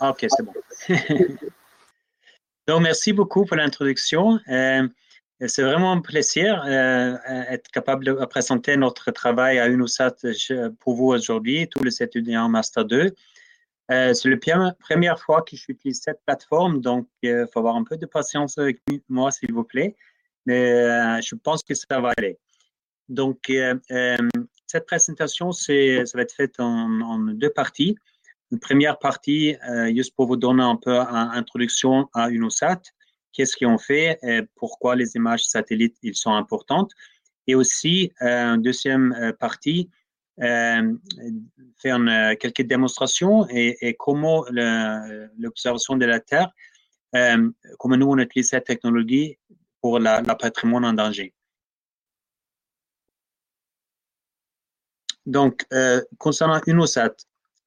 Ok, c'est bon. Donc, merci beaucoup pour l'introduction. Euh, c'est vraiment un plaisir d'être capable de présenter notre travail à UNOSAT pour vous aujourd'hui, tous les étudiants Master 2. c'est la première fois que j'utilise cette plateforme, donc il faut avoir un peu de patience avec moi, s'il vous plaît. Mais je pense que ça va aller. Donc, cette présentation, ça va être faite en, deux parties. Une première partie, euh, juste pour vous donner un peu une introduction à UNOSAT, qu'est-ce qu'on fait, et pourquoi les images satellites ils sont importantes? Et aussi, euh, une deuxième euh, partie, faire quelques démonstrations et, comment l'observation de la Terre, comment nous on utilise cette technologie pour la, la patrimoine en danger. Donc, concernant UNOSAT,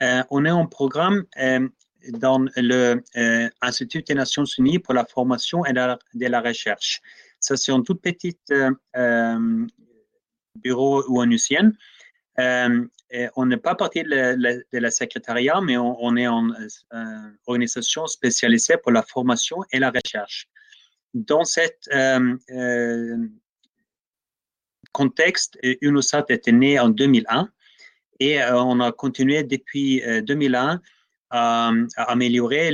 euh, on est en programme euh, dans l'Institut des Nations Unies pour la formation et la recherche. Ça, c'est un tout petit bureau onusien. on n'est pas partie de la, secrétariat, mais on, est en organisation spécialisée pour la formation et la recherche. Dans cette contexte, UNOSAT était né en 2001 et euh, on a continué depuis 2001 euh, à, améliorer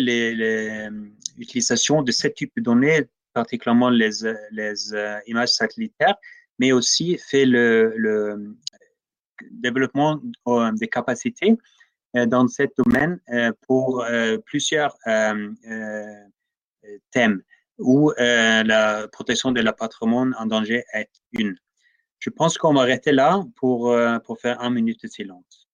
l'utilisation de ce type de données, particulièrement les, les euh, images satellitaires, mais aussi fait le, développement des capacités dans ce domaine pour plusieurs thèmes où la protection de la patrimoine en danger est une. Je pense qu'on va arrêter là pour, euh, pour faire un minute de silence.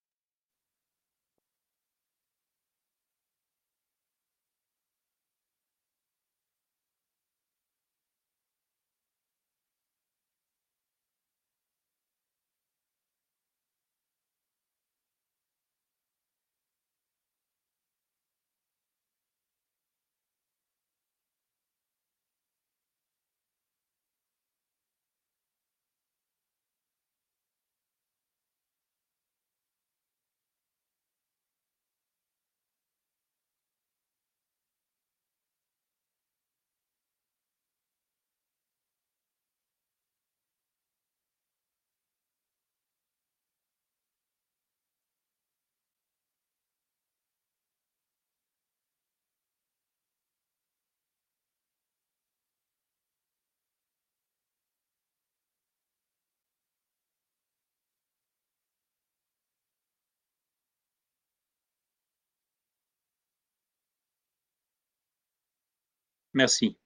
Merci.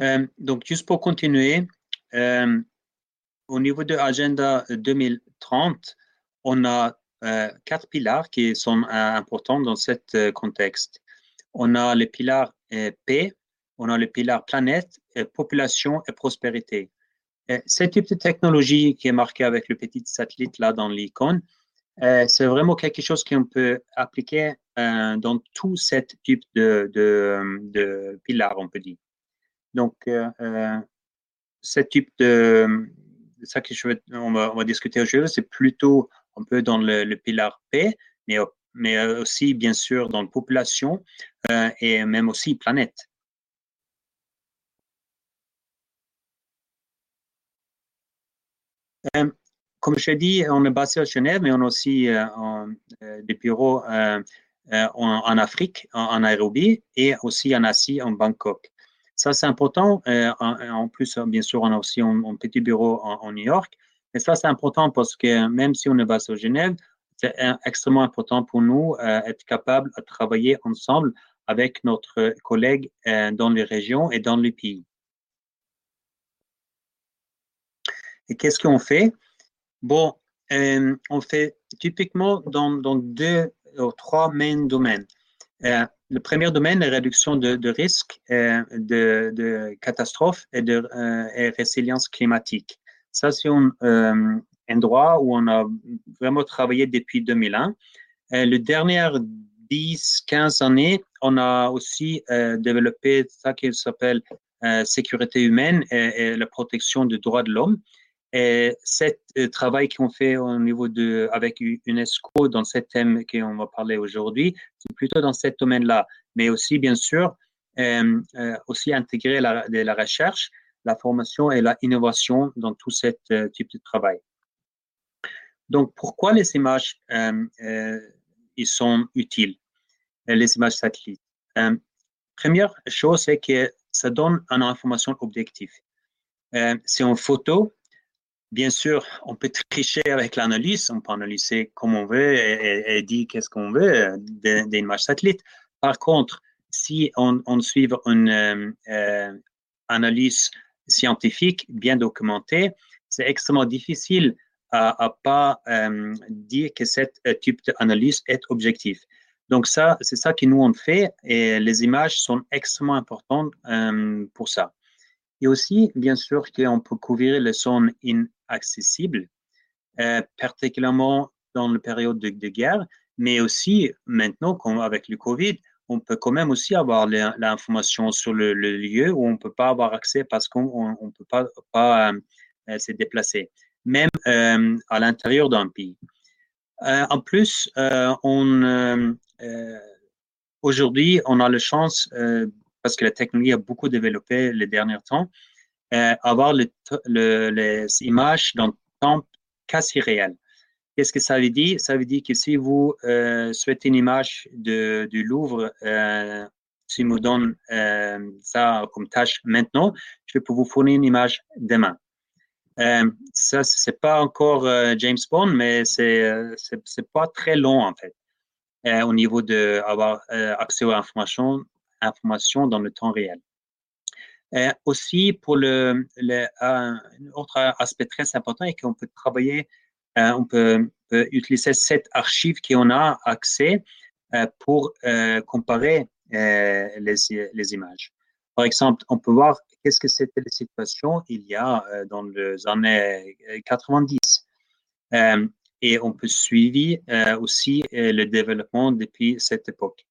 Euh, donc, juste pour continuer, euh, au niveau de l'agenda 2030, on a euh, quatre piliers qui sont importants dans ce contexte. On a le pilar P, on a le pilar planète, population et prospérité. ce type de technologie qui est marqué avec le petit satellite là dans l'icône, c'est vraiment quelque chose qu'on peut appliquer euh, dans tout ce type de, de, de pilar, on peut dire. Donc, euh, euh, ce type de, ça que je vais, on va, discuter aujourd'hui, c'est plutôt un peu dans le, pilar P, mais, mais aussi, bien sûr, dans la population euh, et même aussi planète. Euh, comme je dit, on est basé à Genève, mais on a aussi euh, des bureaux euh, en, Afrique, en, Nairobi, et aussi en Asie, en Bangkok. Ça, c'est important. Euh, en, plus, bien sûr, on a aussi un, petit bureau en, New York. Et ça, c'est important parce que même si on est basé au Genève, c'est extrêmement important pour nous euh, être capable de travailler ensemble avec notre collègue dans les régions et dans les pays. Et qu'est-ce qu'on fait? Bon, on fait typiquement dans deux aux trois main domaines. Euh, le premier domaine est réduction de, de risques euh, de, catastrophes et de euh, résilience climatique. Ça, c'est un endroit où on a vraiment travaillé depuis 2001. les dernières 10-15 années, on a aussi développé ça qui s'appelle sécurité humaine et, la protection des droits de l'homme. Et ce travail qu'on fait au niveau de, avec UNESCO dans ce thème qu'on va parler aujourd'hui, c'est plutôt dans ce domaine-là. Mais aussi, bien sûr, aussi intégrer la, recherche, la formation et l'innovation dans tout ce type de travail. Donc, pourquoi les images euh, euh, ils sont utiles, euh, les images satellites? Première chose, c'est que ça donne une information objective. c'est une photo. Bien sûr, on peut tricher avec l'analyse, on peut analyser comme on veut et, dire qu'est-ce qu'on veut des images satellites. Par contre, si on, suit une analyse scientifique bien documentée, c'est extrêmement difficile à, pas euh, dire que ce euh, type d'analyse est objectif. Donc ça, c'est ça que nous on fait et les images sont extrêmement importantes euh, pour ça. Et aussi, bien sûr, qu'on peut couvrir les zones inaccessibles, particulièrement dans la période de, guerre, mais aussi maintenant, avec le Covid, on peut quand même aussi avoir l'information sur le, lieu où on ne peut pas avoir accès parce qu'on ne peut pas, pas se déplacer même euh, à l'intérieur d'un pays. Euh, en plus, euh, aujourd'hui, on a la chance, parce que la technologie a beaucoup développé les derniers temps, avoir les images dans temps quasi réel. Qu'est-ce que ça veut dire? Ça veut dire que si vous souhaitez une image du Louvre, si vous donne ça comme tâche maintenant, je peux vous fournir une image demain. Euh, ça, c'est pas encore euh, James Bond, mais c'est euh, c'est pas très long en fait au niveau de avoir accès aux informations, informations dans le temps réel. aussi, pour le, le un autre aspect très important est qu'on peut travailler, on peut, utiliser cette archive qu'on a accès pour comparer les, les images. Par exemple, on peut voir qu'est-ce que c'était la situation il y a euh, dans les années 90. Euh, euh, et on peut suivre aussi le développement depuis cette époque.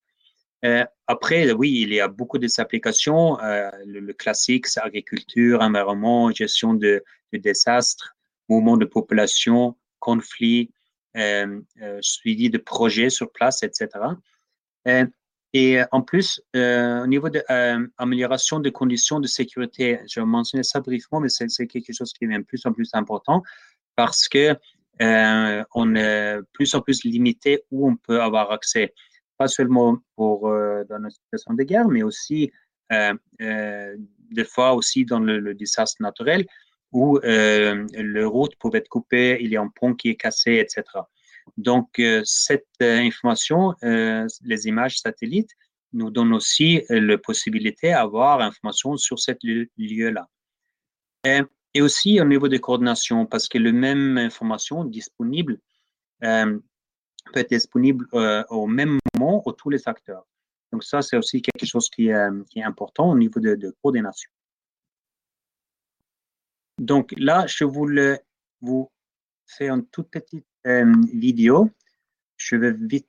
Après, oui, il y a beaucoup d'applications. le, classique, c'est agriculture, environnement, gestion de, de désastres, mouvement de population, conflits, suivi de projets sur place, etc. Et euh, en plus, euh, au niveau de l'amélioration euh, des conditions de sécurité, je vais mentionner ça brièvement, mais c'est quelque chose qui devient de plus en plus important parce que on est plus en plus limité où on peut avoir accès, pas seulement pour dans une situation de guerre, mais aussi des fois aussi dans le, désastre naturel où le route peut être coupée, il y a un pont qui est cassé, etc. Donc, euh, cette euh, information, euh, les images satellites, nous donnent aussi la possibilité d'avoir information sur ce lieu-là. Et, aussi au niveau des coordinations, parce que la même information disponible peut être disponible au même moment à tous les acteurs. Donc ça, c'est aussi quelque chose qui est, important au niveau de, de, coordination. Donc là, je voulais vous faire une toute petite euh, vidéo. Je vais vite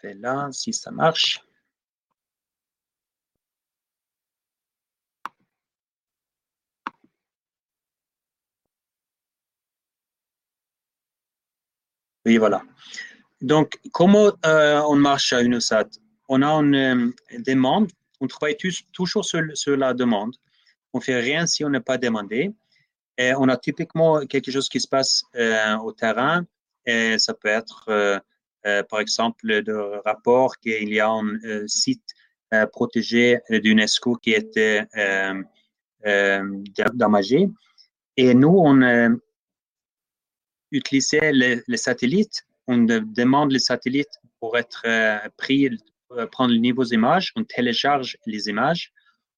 faire là, si ça marche. Oui, voilà. Donc, comment euh, on marche à UNOSAT? On a une euh, demande, on travaille toujours sur, la demande. On ne fait rien si on n'est pas demandé. On a typiquement quelque chose qui se passe euh, au terrain. Ça peut être, par exemple, le rapport qu'il y a un site protégé d'UNESCO qui était damagé. Et nous, on utilisait les, satellites. On demande les satellites pour être pris, prendre les nouveaux images. On télécharge les images.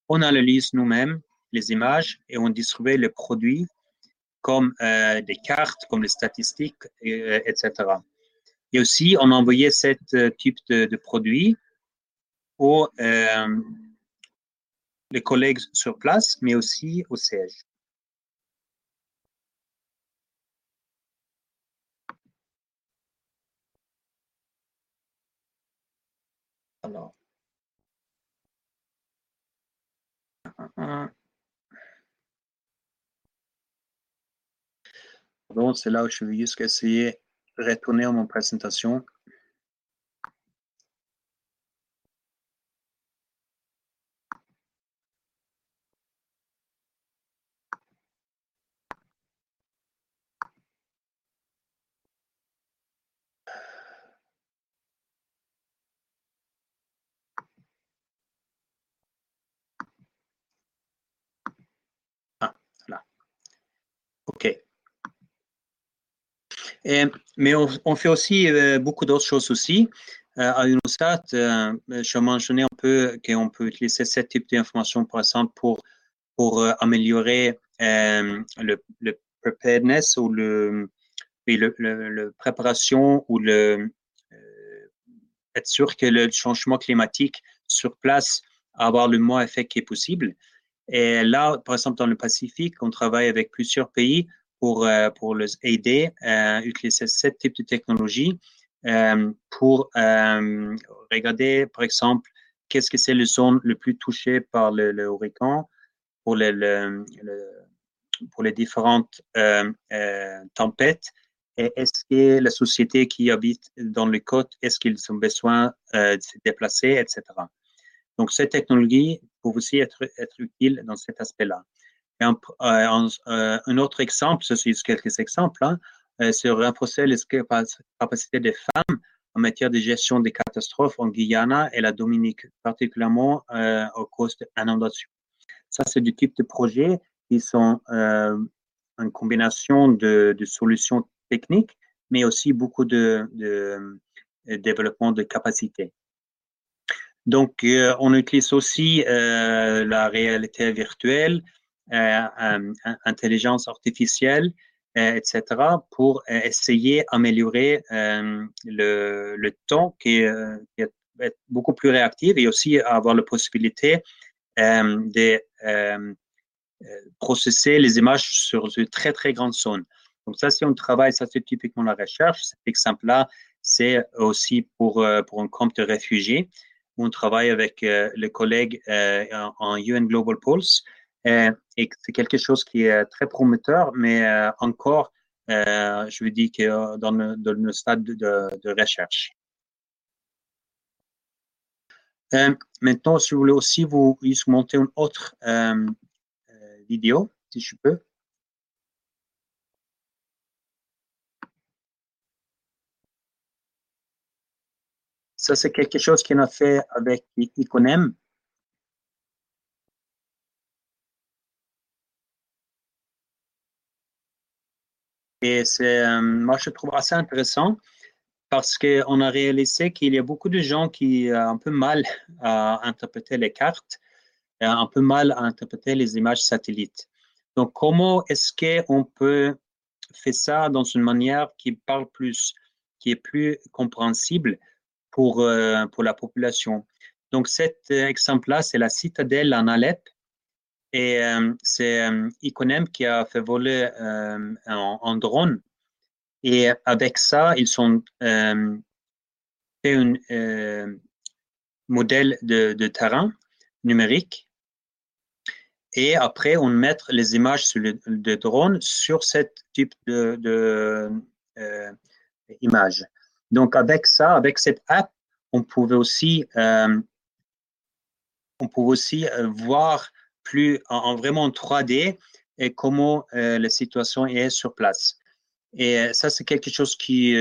On analyse nous-mêmes les images et on distribuait les produits comme euh, des cartes, comme les statistiques, etc. Euh, et aussi, on envoyait ce euh, type de, de produits aux collègues sur place, mais aussi au siège. alors. C'est là où je vais juste essayer de retourner à mon présentation. Mais on, fait aussi euh, beaucoup d'autres choses aussi. Euh, à UNOSAT, euh, je mentionné un peu qu'on peut utiliser ce type d'informations, par exemple, pour, pour améliorer le, le, preparedness ou le, le, préparation ou le être sûr que le changement climatique sur place a avoir le moins effet qui possible. Et là, par exemple, dans le Pacifique, on travaille avec plusieurs pays pour, euh, pour les aider à utiliser ce type de technologie euh, pour euh, regarder, par exemple, qu'est-ce que c'est le zone le plus touché par le, le pour, le, le, pour les différentes tempêtes et est-ce que la société qui habite dans les côtes, est-ce qu'ils ont besoin de se déplacer, etc. Donc, cette technologie peut aussi être, être utile dans cet aspect-là. Un, euh, euh, un, autre exemple, ce sont quelques exemples, hein, euh, c'est renforcer les capacités des femmes en matière de gestion des catastrophes en Guyana et la Dominique, particulièrement euh, au cause d'inondations. Ça, c'est du type de projet qui sont euh, une combinaison de, solutions techniques, mais aussi beaucoup de, développement de capacités. Donc, euh, on utilise aussi euh, la réalité virtuelle, euh, intelligence artificielle, etc., pour essayer d'améliorer le, temps qui est, beaucoup plus réactif et aussi avoir la possibilité de processer les images sur une très, très grande zone. Donc ça, si on travaille, ça c'est typiquement la recherche. Cet exemple-là, c'est aussi pour, pour un camp de réfugiés on travaille avec euh, les collègues euh, en, UN Global Pulse euh, et c'est quelque chose qui est très prometteur, mais encore, je veux dire que dans le, dans le stade de, de recherche. maintenant, si vous voulez aussi vous, vous monter une autre vidéo, si je peux. Ça, c'est quelque chose qu'on a fait avec Iconem. Et c'est, euh, moi, je trouve assez intéressant parce qu'on a réalisé qu'il y a beaucoup de gens qui ont un peu mal à interpréter les cartes, un peu mal à interpréter les images satellites. Donc, comment est-ce qu'on peut faire ça dans une manière qui parle plus, qui est plus compréhensible pour, euh, pour la population? Donc, cet euh, exemple-là, c'est la citadelle en Alep. Et euh, c'est Iconem qui a fait voler en, drone. Et avec ça, ils ont fait un modèle de, de, terrain numérique. Et après, on met les images sur le, drone sur ce type de, de donc, avec ça, avec cette app, on pouvait aussi, euh, on pouvait aussi euh, voir plus en, vraiment 3D et comment euh, la situation est sur place. Et ça, c'est quelque chose qui,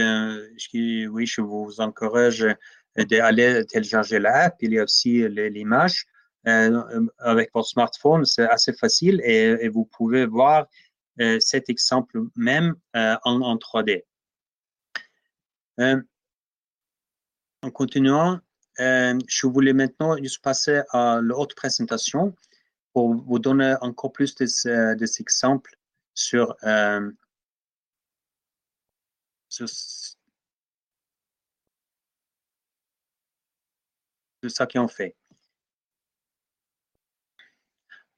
qui, oui, je vous encourage d'aller télécharger l'app. Il y a aussi l'image. avec votre smartphone, c'est assez facile et, vous pouvez voir cet exemple même en, en 3D. Euh, en continuant, euh, je voulais maintenant juste passer à l'autre présentation pour vous donner encore plus des, euh, exemples sur, sur, ça qu'on fait.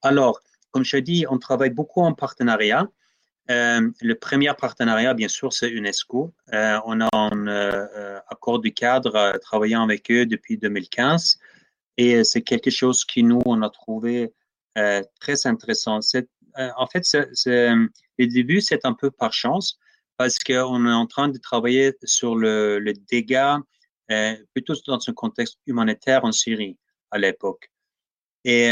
Alors, comme je dis, on travaille beaucoup en partenariat. Euh, le premier partenariat, bien sûr, c'est UNESCO. Euh, on a un euh, accord de cadre travaillant avec eux depuis 2015 et c'est quelque chose qui nous, on a trouvé très intéressant. en fait, le début, c'est un peu par chance parce qu'on est en train de travailler sur le, dégât plutôt dans un contexte humanitaire en Syrie à l'époque. Et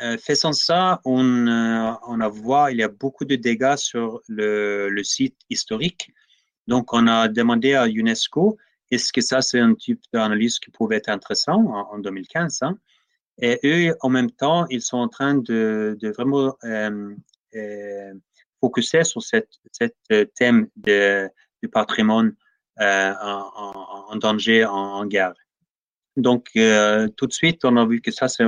euh, faisant ça, on, euh, on a vu il y a beaucoup de dégâts sur le, site historique. Donc, on a demandé à UNESCO, est-ce que ça, c'est un type d'analyse qui pouvait être intéressant en, 2015 hein? Et eux, en même temps, ils sont en train de, vraiment euh, euh, focuser sur cette, cette thème de, du patrimoine euh, en, danger, en, guerre. Donc, euh, tout de suite, on a vu que ça, c'est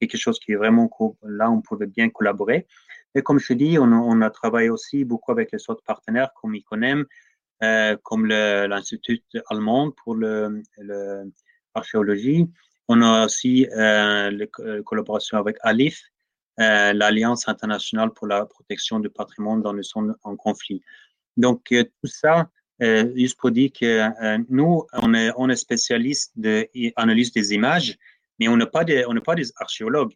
quelque chose qui est vraiment là, on pouvait bien collaborer. Et comme je dis, on, a travaillé aussi beaucoup avec les autres partenaires comme ICONEM, euh, comme l'Institut allemand pour l'archéologie. On a aussi euh, les, collaborations avec ALIF, euh, l'Alliance internationale pour la protection du patrimoine dans les zones en conflit. Donc, euh, tout ça, euh, juste pour dire que euh, nous, on est, on est spécialiste de des images, mais on n'est pas des, pas des archéologues.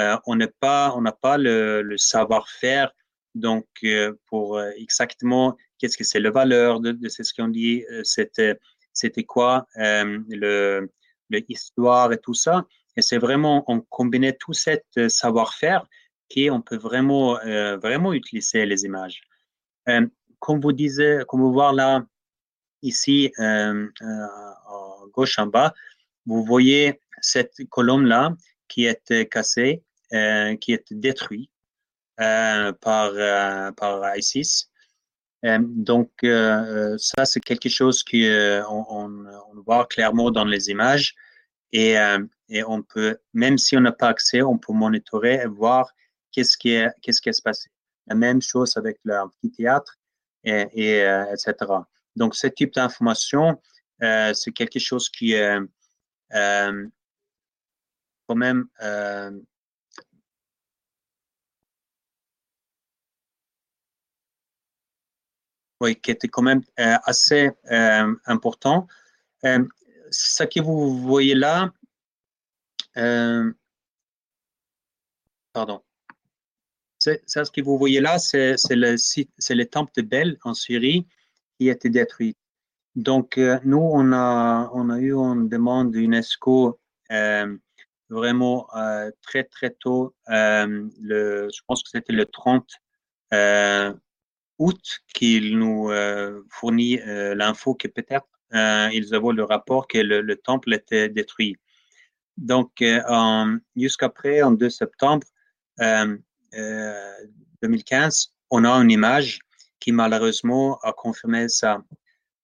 Euh, on n'est pas, n'a pas le, savoir-faire. Donc, euh, pour euh, exactement qu'est-ce que c'est la valeur de, de ce qu'on dit, euh, c'était, c'était quoi le, l'histoire et tout ça. Et c'est vraiment, on combinait tout cet savoir-faire qu'on peut vraiment, vraiment utiliser les images. comme vous disiez, comme vous voyez là, ici, à gauche en bas, vous voyez cette colonne-là qui est cassée, euh, qui est détruite euh, par, euh, par ISIS. Euh, donc, euh, ça, c'est quelque chose qu'on on, on, voit clairement dans les images. Et, et on peut, même si on n'a pas accès, on peut monitorer et voir qu'est-ce qui est, qu'est-ce qui est passé. La même chose avec l'amphithéâtre, et, et etc. Donc, ce type d'information, c'est quelque chose qui est quand même euh, oui, qui était quand même euh, assez euh, important. Euh, ce que vous voyez là, pardon, c'est ce que vous voyez là, c'est le site, c'est le temple de Bel en Syrie qui a été détruit. Donc, nous, on a, on a eu une demande d'UNESCO euh, vraiment très, très tôt. Je pense que c'était le 30 euh, août qu'il nous euh, fournit euh, l'info que peut-être ils avaient le rapport que le, le, temple était détruit. Donc, jusqu'après, en 2 septembre 2015, on a une image qui malheureusement a confirmé ça.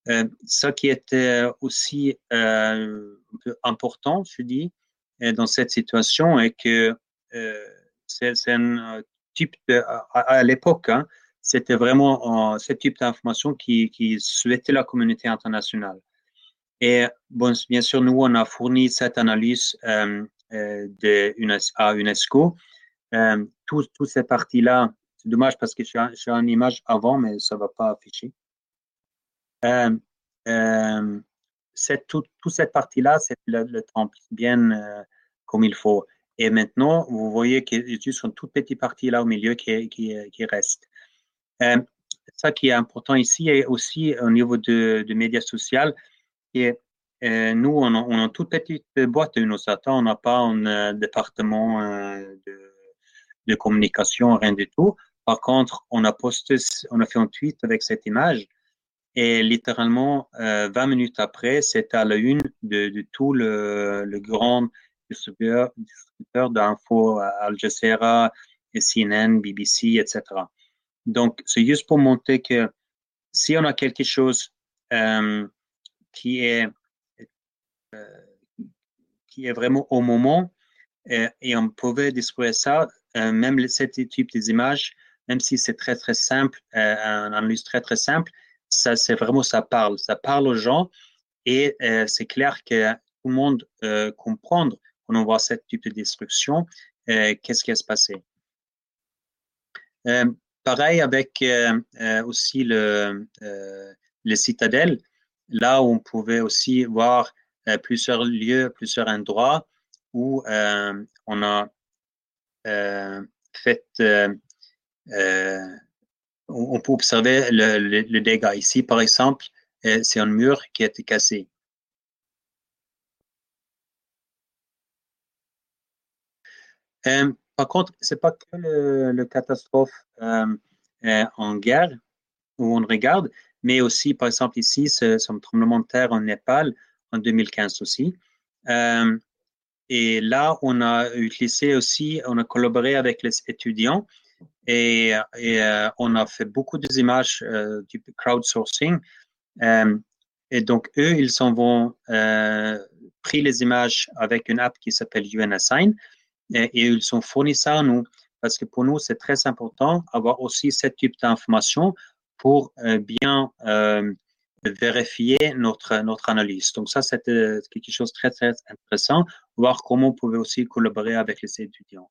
Euh, ce qui était aussi euh, important, je dis, dans cette situation est que euh, c'est un type de, à, à l'époque, hein, c'était vraiment euh, ce type d'information qui, souhaitait la communauté internationale. Et bien sûr, nous, on a fourni cette analyse euh, euh de à UNESCO. Euh, Toutes tout ces parties-là, c'est dommage parce que j'ai une image avant, mais ça ne va pas afficher. Euh, toute tout cette partie-là, c'est le, le, temple bien comme il faut. Et maintenant, vous voyez qu'il y a juste une toute petite partie là au milieu qui reste. Euh, ça qui est important ici est aussi au niveau de, de médias sociaux. Et euh, nous, on a, on a, toute petite boîte de nos on n'a pas un euh, département euh, de, de, communication, rien du tout. Par contre, on a posté, on a fait un tweet avec cette image et littéralement, 20 euh, minutes après, c'est à la une de, de tout le, le grand distributeur, distributeur d'infos Al Jazeera, CNN, BBC, etc. Donc, c'est juste pour montrer que si on a quelque chose euh, qui est euh, qui est vraiment au moment et, et on pouvait distribuer ça, euh, même ce type des images, même si c'est très très simple, euh, un analyse très très simple, ça, c'est vraiment, ça parle. Ça parle aux gens et euh, c'est clair que tout le monde euh, comprend quand on voit ce type de destruction, euh, qu'est-ce qui va se passer. Euh, pareil avec euh, euh, aussi le, le citadelle, là où on pouvait aussi voir plusieurs lieux, plusieurs endroits où on a fait on, peut observer le, dégât. Ici, par exemple, c'est un mur qui a été cassé. Par contre, c'est pas que le, catastrophe en guerre où on regarde, mais aussi, par exemple, ici, ce, ce tremblement de terre en Népal en 2015 aussi. Euh, et là, on a utilisé aussi, on a collaboré avec les étudiants et, euh, on a fait beaucoup d'images euh, du crowdsourcing. Euh, et donc, eux, ils s'en vont euh, pris les images avec une app qui s'appelle UNAssign et, ils ont fourni ça à nous parce que pour nous, c'est très important d'avoir aussi ce type d'informations pour bien vérifier notre, notre analyse. Donc ça, c'était quelque chose de très, très intéressant, voir comment on pouvait aussi collaborer avec les étudiants.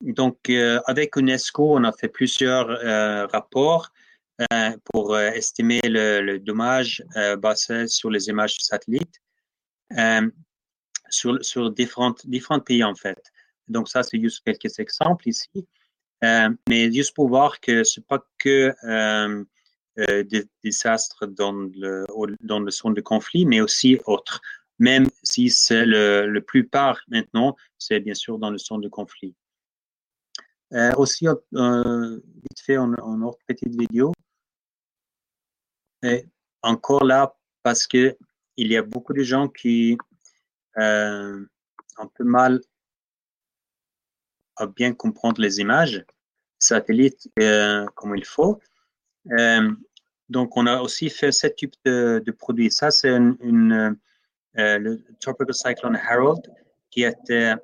Donc, euh, avec UNESCO, on a fait plusieurs euh, rapports euh, pour euh, estimer le, dommage euh, basé sur les images satellites sur, différents pays, en fait. Donc, ça, c'est juste quelques exemples ici. mais juste pour voir que c'est pas que euh, des désastres dans le, dans le zone de conflit, mais aussi autres, même si c'est le, le plupart maintenant, c'est bien sûr dans le zone de conflit. Euh, aussi, euh, vite fait, en, en, autre petite vidéo. Encore là, parce que il y a beaucoup de gens qui euh, un peu mal à bien comprendre les images satellites euh, comme il faut. Euh, donc, on a aussi fait ce type de, de produit. Ça, c'est une, euh, le Tropical Cyclone Harold qui euh,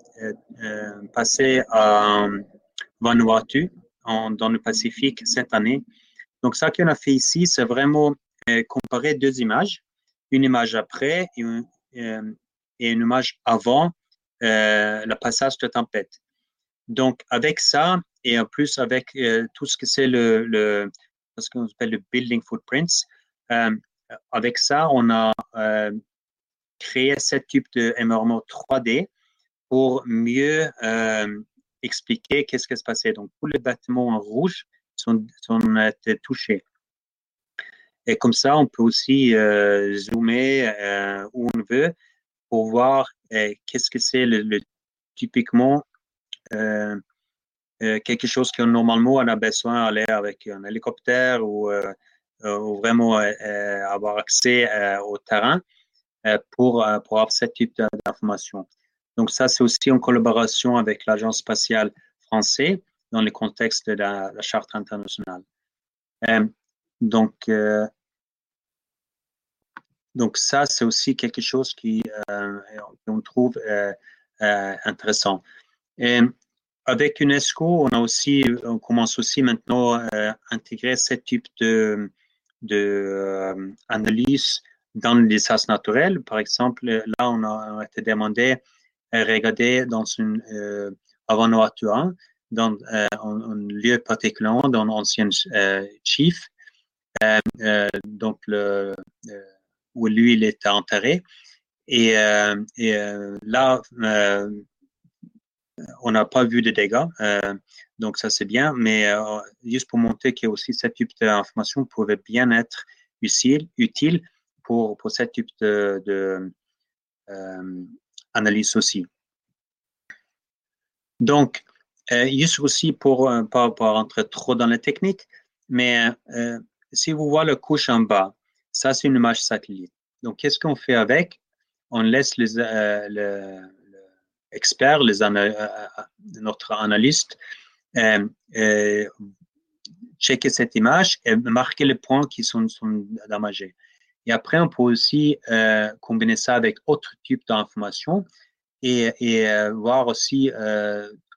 passé à Vanuatu dans le Pacifique cette année. Donc, ça qu'on a fait ici, c'est vraiment comparer deux images, une image après et une, et une image avant le passage de tempête. Donc, avec ça, et en plus avec tout ce que c'est le, ce qu'on appelle le building footprints. Euh, avec ça, on a euh, créé ce type de MRMO 3D pour mieux euh, expliquer qu'est-ce qui se passait. Donc, tous les bâtiments en rouge sont, sont touchés. Et comme ça, on peut aussi euh, zoomer euh, où on veut pour voir euh, qu'est-ce que c'est typiquement euh, quelque chose que normalement on a besoin d'aller avec un hélicoptère ou, euh, euh, vraiment avoir accès au terrain pour, pour avoir ce type d'information. Donc ça, c'est aussi en collaboration avec l'Agence spatiale française dans le contexte de la, la charte internationale. donc, donc ça, c'est aussi quelque chose qui euh, on trouve euh, euh, intéressant. Et avec UNESCO, on a aussi, on commence aussi maintenant à intégrer ce type de, de euh, analyse dans les désastres naturels. Par exemple, là, on a, été demandé à regarder dans une euh, avant Vanuatu 1, dans euh, un, un, lieu particulier, dans l'ancien euh, chief, euh, euh, donc le, où lui il était enterré. Et, et là, on n'a pas vu de dégâts, euh, donc ça c'est bien, mais euh, juste pour montrer que aussi ce type d'information pouvait bien être utile, utile pour, pour ce type de, de euh, analyse aussi. Donc, euh, juste aussi pour ne pas, pas, rentrer trop dans la technique, mais euh, si vous voyez le couche en bas, ça c'est une image satellite. Donc, qu'est-ce qu'on fait avec? On laisse les, euh, les ana euh, euh, notre analyste, euh, euh, checker cette image et marquer les points qui sont, sont damagés. Et après, on peut aussi euh, combiner ça avec autres types d'informations et, euh, voir aussi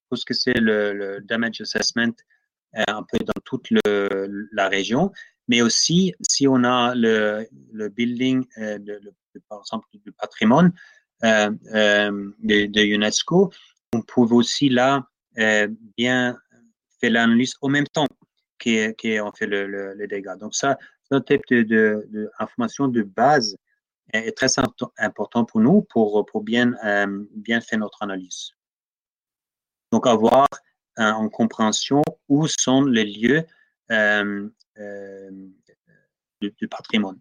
tout ce que c'est le, damage assessment un peu dans toute la région, mais aussi si on a le, le building, de, par exemple, du patrimoine, euh, euh, de, de, UNESCO, on pouvait aussi là euh, bien faire l'analyse en même temps qu'on fait le, le, le, dégât. Donc ça, un type d'information de, de, de, base est très important pour nous pour, pour bien, euh, bien faire notre analyse. Donc avoir en compréhension où sont les lieux du, patrimoine.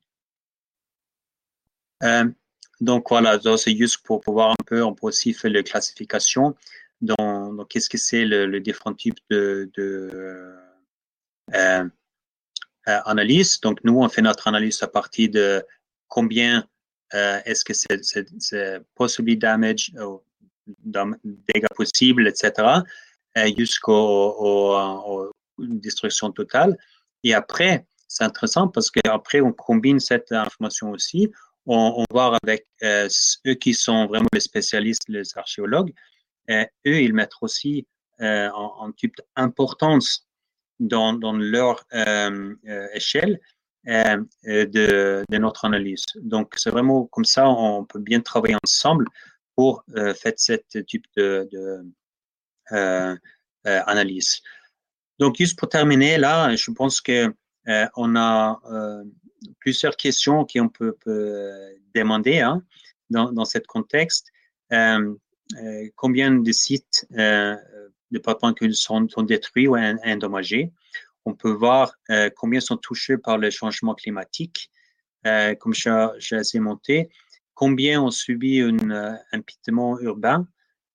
donc voilà, c'est juste pour pouvoir un peu, on peut aussi faire la classification dans, qu'est-ce que c'est le, différent type de, de analyse? Donc nous, on fait notre analyse à partir de combien euh, est-ce que c'est possible damage, dégâts possibles, etc., euh, jusqu'aux destruction totale. Et après, c'est intéressant parce qu'après, on combine cette information aussi. On, on voit avec euh, eux qui sont vraiment les spécialistes, les archéologues, eux, ils mettent aussi en, en type d'importance dans, dans, leur échelle euh, de, de, notre analyse. Donc, c'est vraiment comme ça, on peut bien travailler ensemble pour euh, faire ce type de, de euh, euh, analyse. Donc, juste pour terminer, là, je pense que euh, on a plusieurs questions qu'on peut, peut, demander hein, dans, dans ce contexte. combien de sites de patrimoine sont, sont détruits ou endommagés? on peut voir euh, combien sont touchés par le changement climatique, euh, comme j'ai monté, combien ont subi un euh, empitement urbain?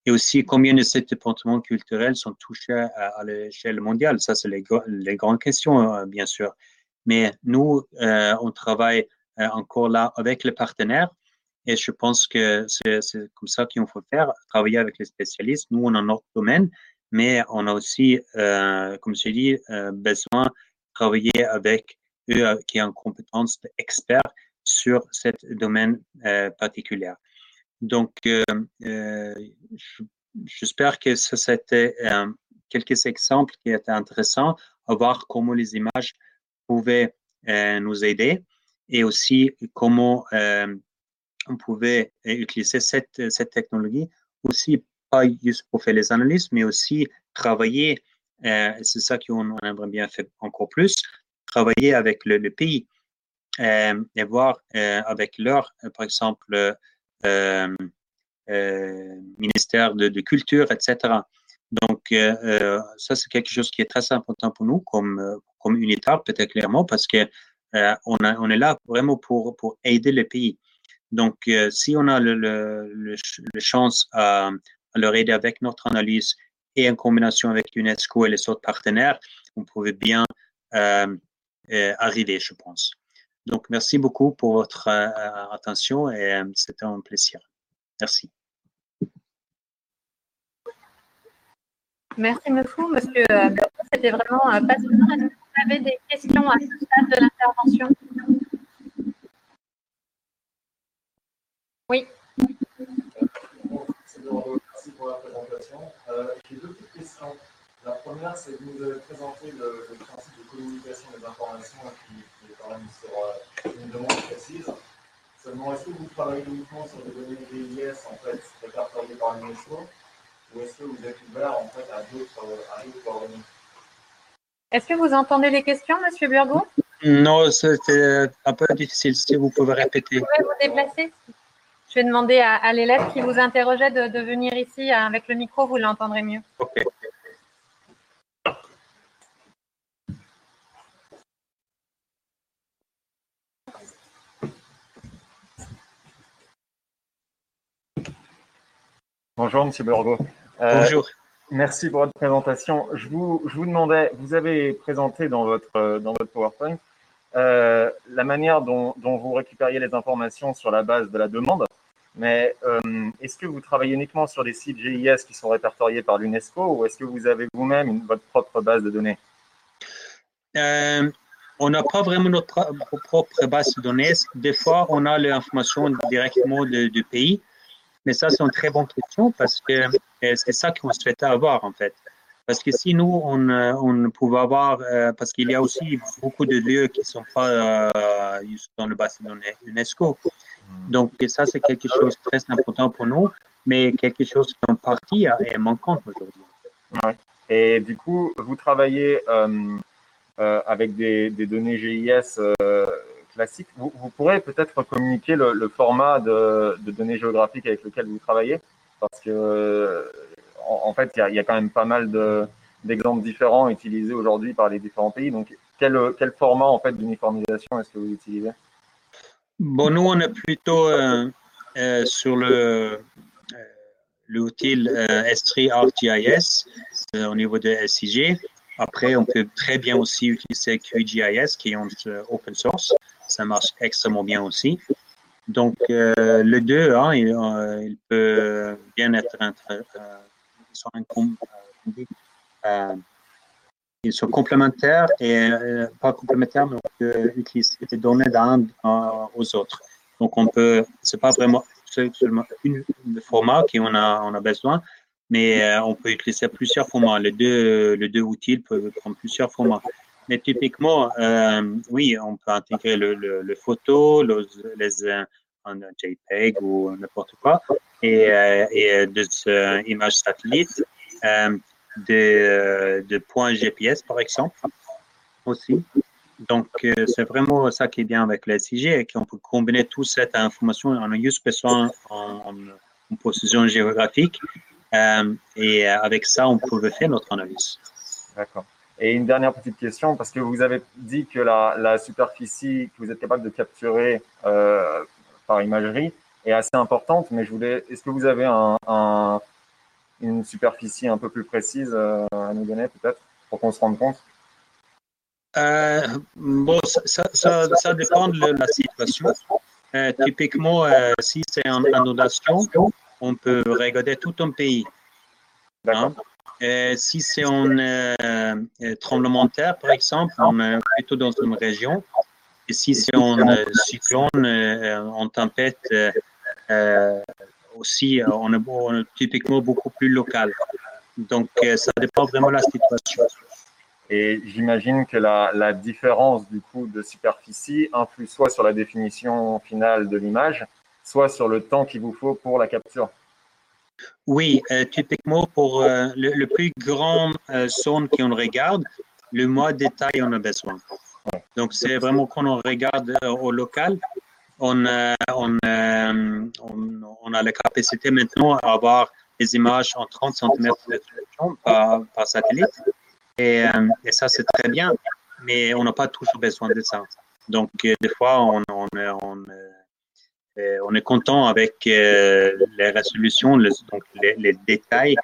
Et aussi combien de ces départements culturels sont touchés à, l'échelle mondiale? Ça, c'est les, grandes questions, bien sûr. Mais nous, on travaille encore là avec les partenaires et je pense que c'est comme ça qu'il faut faire, travailler avec les spécialistes. Nous, on a notre domaine, mais on a aussi, euh, comme je dis, euh, besoin de travailler avec eux euh, qui ont compétence d'experts sur ce domaine particulier. Donc, j'espère que ça, c'était quelques exemples qui étaient intéressants à voir comment les images pouvaient nous aider et aussi comment on pouvait utiliser cette, cette technologie aussi pas juste pour faire les analyses, mais aussi travailler, euh, c'est ça qu'on aimerait bien faire encore plus, travailler avec le, pays euh, et voir euh, avec leur, par exemple, ministère de, culture, etc. Donc, ça, c'est quelque chose qui est très important pour nous comme, comme unitaire, peut-être clairement, parce que on, est là vraiment pour, pour aider le pays. Donc, si on a le, chance à, leur aider avec notre analyse et en combination avec l'UNESCO et les autres partenaires, on pouvait bien euh, euh, arriver, je pense. Donc, merci beaucoup pour votre euh, attention et c'était un plaisir. Merci. Merci beaucoup, monsieur. C'était vraiment passionnant. Est-ce que vous avez des questions à ce stade de l'intervention? Oui pour la présentation. Euh, J'ai deux petites questions. La première, c'est que vous avez présenté le, le, principe de communication des informations qui, qui est quand même sur euh, une demande précise. Seulement, est-ce que vous travaillez uniquement sur des données GIS en fait répertoriées par l'UNESCO ou est-ce que vous êtes ouvert en fait à d'autres coordonnées? Est-ce que vous entendez les questions, Monsieur Burgo Non, c'était un peu difficile. Si vous pouvez répéter. Vous pouvez vous déplacer? Je vais demander à, l'élève qui vous interrogeait de, venir ici avec le micro, vous l'entendrez mieux. Bonjour, Monsieur Borgo. Euh, Bonjour. Merci pour votre présentation. Je vous, je vous demandais, vous avez présenté dans votre, dans votre PowerPoint euh, la manière dont, dont, vous récupériez les informations sur la base de la demande. Mais euh, est-ce que vous travaillez uniquement sur des sites GIS qui sont répertoriés par l'UNESCO ou est-ce que vous avez vous-même votre propre base de données? Euh, On n'a pas vraiment notre propre base de données. Des fois, on a l'information directement du pays. Mais ça, c'est une très bonne question parce que euh, c'est ça qu'on souhaitait avoir en fait. Parce que si nous, on, on pouvait avoir, parce qu'il y a aussi beaucoup de lieux qui ne sont pas dans le données UNESCO. Donc, ça, c'est quelque chose de très important pour nous, mais quelque chose qui en partie est manquant aujourd'hui. Et du coup, vous travaillez euh, euh, avec des, données GIS euh. Vous, pourrez peut-être communiquer le, format de, données géographiques avec lequel vous travaillez, parce que en, en fait, il y, a quand même pas mal de, d'exemples différents utilisés aujourd'hui par les différents pays. Donc, quel, format en fait d'uniformisation est-ce que vous utilisez? Bon, nous, on est plutôt euh, euh, sur le l'outil S3 ArcGIS au niveau de SIG. Après, on peut très bien aussi utiliser QGIS qui est en open source. Ça marche extrêmement bien aussi. Donc, le deux, hein, il, peut bien être euh, euh, ils sont complémentaires et euh, pas complémentaires, mais on peut utiliser des données d'un aux autres. Donc, on peut, c'est pas vraiment seulement une, format qu'on a, on a besoin, mais euh, on peut utiliser plusieurs formats. Les deux, les deux outils peuvent prendre plusieurs formats. Mais typiquement, oui, on peut intégrer le, le, photo, les, les un JPEG ou n'importe quoi, et, et des images satellites de, de points GPS, par exemple, aussi. Donc, euh, c'est vraiment ça qui est bien avec la SIG qu'on peut combiner toute cette information en juste besoin en, en, position géographique. Euh, et avec ça, on peut faire notre analyse. D'accord. Et une dernière petite question, parce que vous avez dit que la, la superficie que vous êtes capable de capturer euh, par imagerie est assez importante, mais je voulais, est-ce que vous avez un, un une superficie un peu plus précise euh, à nous donner peut-être pour qu'on se rende compte? Euh, Bon, ça, ça, ça, dépend de la situation. Euh, typiquement, si c'est en inondation, on peut regarder tout un pays. Hein? Si c'est en tremblement de terre, par exemple, on est plutôt dans une région. Et si c'est en cyclone, en tempête, aussi, euh, on est, typiquement beaucoup plus local. Donc, euh, ça dépend vraiment de la situation. Et j'imagine que la, la, différence du coup de superficie influe soit sur la définition finale de l'image, soit sur le temps qu'il vous faut pour la capture. Oui, euh, typiquement pour le, plus grand zone qu'on regarde, le moins de détail on a besoin. Donc c'est vraiment quand on regarde au local, on, a la capacité maintenant à avoir des images en 30 cm par, satellite. Et, euh, ça, c'est très bien, mais on n'a pas toujours besoin de ça. Donc, euh, des fois, on, on, euh, on est content avec les résolutions, donc les, les détails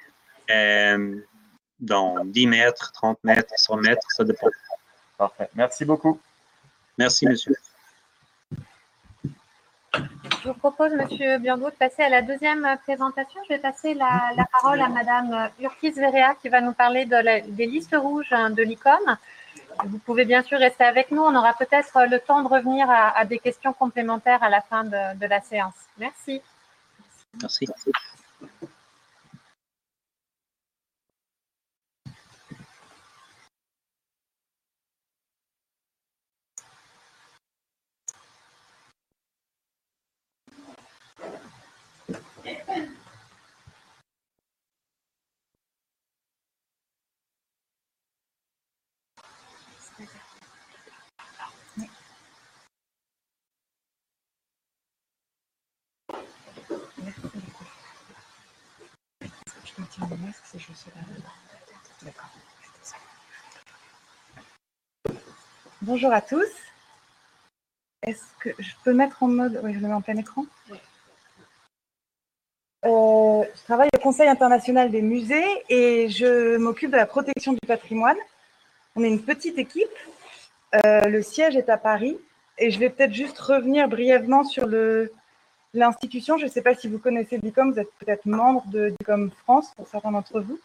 dans 10 mètres, 30 mètres, 100 mètres, ça dépend. Parfait. Merci beaucoup. Merci, monsieur. Je vous propose, Monsieur Bianco, de passer à la deuxième présentation. Je vais passer la, parole à Madame Urquiz Verea qui va nous parler des listes rouges hein, de l'ICOM. Vous pouvez bien sûr rester avec nous. On aura peut-être le temps de revenir à, des questions complémentaires à la fin de, la séance. Merci. Merci. Bonjour à tous. Est-ce que je peux mettre en mode? Oui, je le mets en plein écran. Euh, je travaille au Conseil international des musées et je m'occupe de la protection du patrimoine. On est une petite équipe. Euh, le siège est à Paris et je vais peut-être juste revenir brièvement sur l'institution. Je ne sais pas si vous connaissez DICOM, vous êtes peut-être membre de DICOM France pour certains d'entre vous.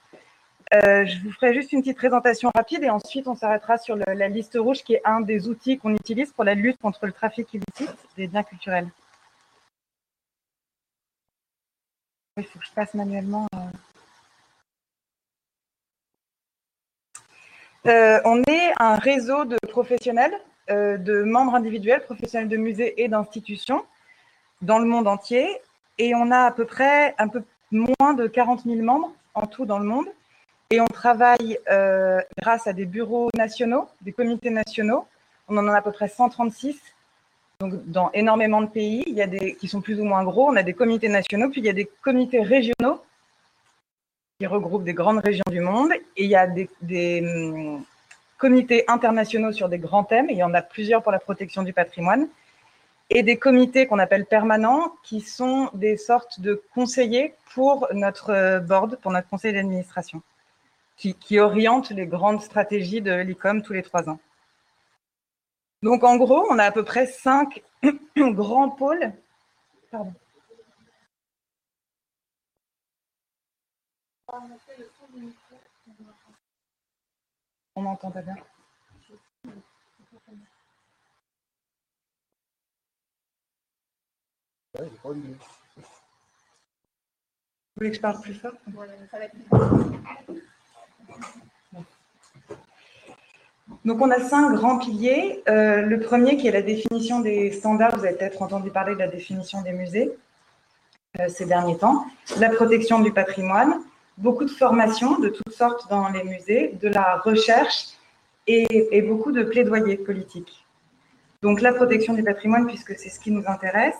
Euh, je vous ferai juste une petite présentation rapide et ensuite on s'arrêtera sur la liste rouge qui est un des outils qu'on utilise pour la lutte contre le trafic illicite des biens culturels. Il faut que je passe manuellement. Euh. Euh, on est un réseau de professionnels, de membres individuels, professionnels de musées et d'institutions dans le monde entier. Et on a à peu près un peu moins de 40 000 membres en tout dans le monde. Et on travaille euh, grâce à des bureaux nationaux, des comités nationaux. On en a à peu près 136 donc, dans énormément de pays. Il y a des qui sont plus ou moins gros. On a des comités nationaux, puis il y a des comités régionaux qui regroupe des grandes régions du monde. Et il y a des, hum, comités internationaux sur des grands thèmes, il y en a plusieurs pour la protection du patrimoine, et des comités qu'on appelle permanents, qui sont des sortes de conseillers pour notre board, pour notre conseil d'administration, qui, qui orientent les grandes stratégies de l'ICOM tous les trois ans. Donc en gros, on a à peu près cinq grands pôles. Pardon. On m'entend pas bien. Vous voulez que je parle plus fort? Donc, on a cinq grands piliers. Euh, le premier qui est la définition des standards. Vous avez peut-être entendu parler de la définition des musées euh, ces derniers temps. La protection du patrimoine. Beaucoup de formations de toutes sortes dans les musées, de la recherche et, beaucoup de plaidoyer politiques. Donc, la protection du patrimoine, puisque c'est ce qui nous intéresse,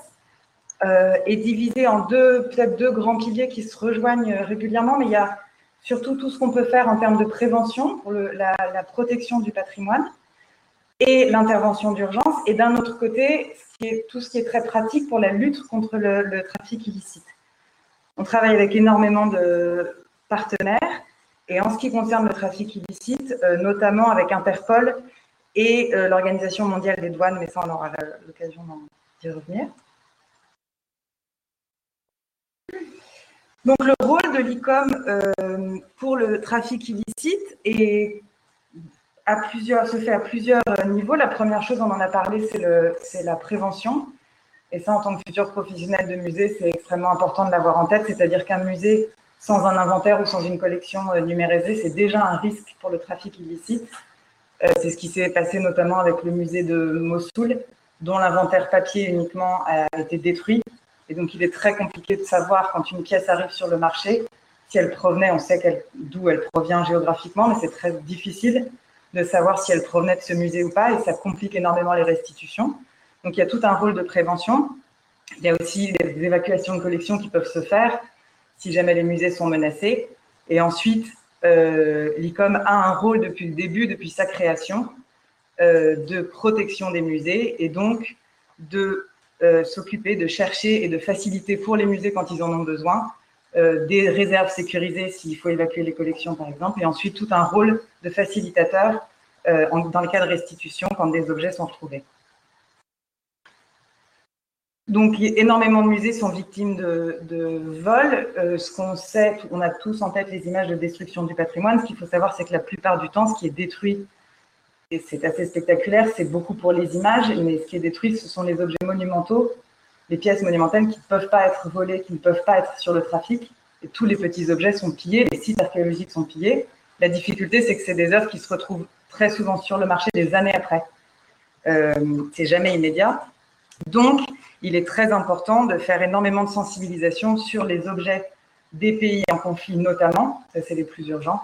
euh, est divisée en deux, peut-être deux grands piliers qui se rejoignent régulièrement, mais il y a surtout tout ce qu'on peut faire en termes de prévention pour la, protection du patrimoine et l'intervention d'urgence, et d'un autre côté, tout ce qui est très pratique pour la lutte contre le, trafic illicite. On travaille avec énormément de partenaires, et en ce qui concerne le trafic illicite, euh, notamment avec Interpol et euh, l'Organisation mondiale des douanes, mais ça on aura l'occasion d'y revenir. Donc le rôle de l'ICOM euh, pour le trafic illicite est à plusieurs, se fait à plusieurs niveaux. La première chose, on en a parlé, c'est la prévention. Et ça, en tant que futur professionnel de musée, c'est extrêmement important de l'avoir en tête. C'est-à-dire qu'un musée sans un inventaire ou sans une collection euh, numérisée, c'est déjà un risque pour le trafic illicite. Euh, c'est ce qui s'est passé notamment avec le musée de Mossoul, dont l'inventaire papier uniquement a été détruit et donc, il est très compliqué de savoir quand une pièce arrive sur le marché, si elle provenait, on sait d'où elle provient géographiquement, mais c'est très difficile de savoir si elle provenait de ce musée ou pas, et ça complique énormément les restitutions. Donc, il y a tout un rôle de prévention. Il y a aussi des évacuations de collections qui peuvent se faire si jamais les musées sont menacés. Et ensuite, euh, l'ICOM a un rôle depuis le début, depuis sa création, euh, de protection des musées et donc de euh, s'occuper de chercher et de faciliter pour les musées quand ils en ont besoin, euh, des réserves sécurisées s'il faut évacuer les collections par exemple, et ensuite tout un rôle de facilitateur euh, dans le cas de restitution quand des objets sont retrouvés. Donc, énormément de musées sont victimes de, de vols. ce qu'on sait, on a tous en tête les images de destruction du patrimoine. Ce qu'il faut savoir, c'est que la plupart du temps, ce qui est détruit c'est assez spectaculaire, c'est beaucoup pour les images, mais ce qui est détruit, ce sont les objets monumentaux, les pièces monumentales qui ne peuvent pas être volées, qui ne peuvent pas être sur le trafic. Et tous les petits objets sont pillés, les sites archéologiques sont pillés. La difficulté, c'est que c'est des œuvres qui se retrouvent très souvent sur le marché des années après. Euh, c'est jamais immédiat. Donc, il est très important de faire énormément de sensibilisation sur les objets des pays en conflit notamment, ça c'est les plus urgents,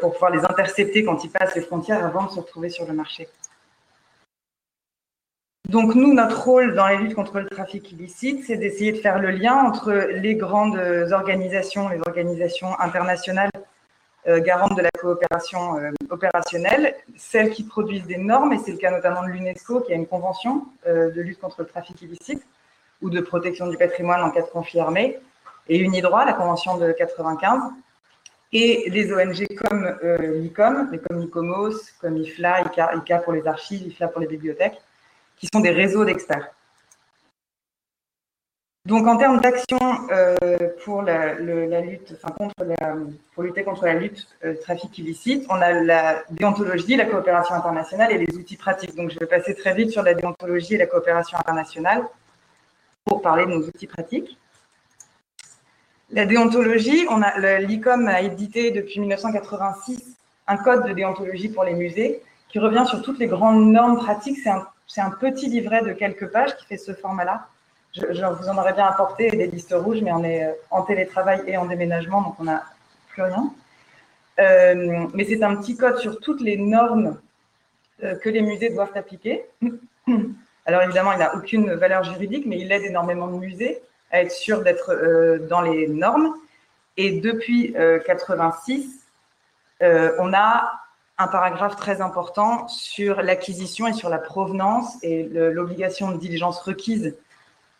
pour pouvoir les intercepter quand ils passent les frontières avant de se retrouver sur le marché. Donc nous, notre rôle dans la lutte contre le trafic illicite, c'est d'essayer de faire le lien entre les grandes organisations, les organisations internationales euh, garantes de la coopération euh, opérationnelle, celles qui produisent des normes, et c'est le cas notamment de l'UNESCO qui a une convention de lutte contre le trafic illicite ou de protection du patrimoine en cas de conflit armé, et UNIDROIT, la convention de 95, et des ONG comme euh, l'ICOM, comme ICOMOS, comme IFLA, ICA, pour les archives, IFLA pour les bibliothèques, qui sont des réseaux d'experts. Donc, en termes d'action euh, pour la, lutte, enfin, contre pour lutter contre la lutte euh, trafic illicite, on a la déontologie, la coopération internationale et les outils pratiques. Donc, je vais passer très vite sur la déontologie et la coopération internationale pour parler de nos outils pratiques. La déontologie, on a, l'ICOM a édité depuis 1986 un code de déontologie pour les musées qui revient sur toutes les grandes normes pratiques. C'est un, petit livret de quelques pages qui fait ce format-là. Je, vous en aurais bien apporté des listes rouges, mais on est euh, en télétravail et en déménagement, donc on n'a plus rien. Euh, mais c'est un petit code sur toutes les normes euh, que les musées doivent appliquer. Alors évidemment, il n'a aucune valeur juridique, mais il aide énormément de musées à être sûr d'être euh, dans les normes. Et depuis 86, on a un paragraphe très important sur l'acquisition et sur la provenance et l'obligation de diligence requise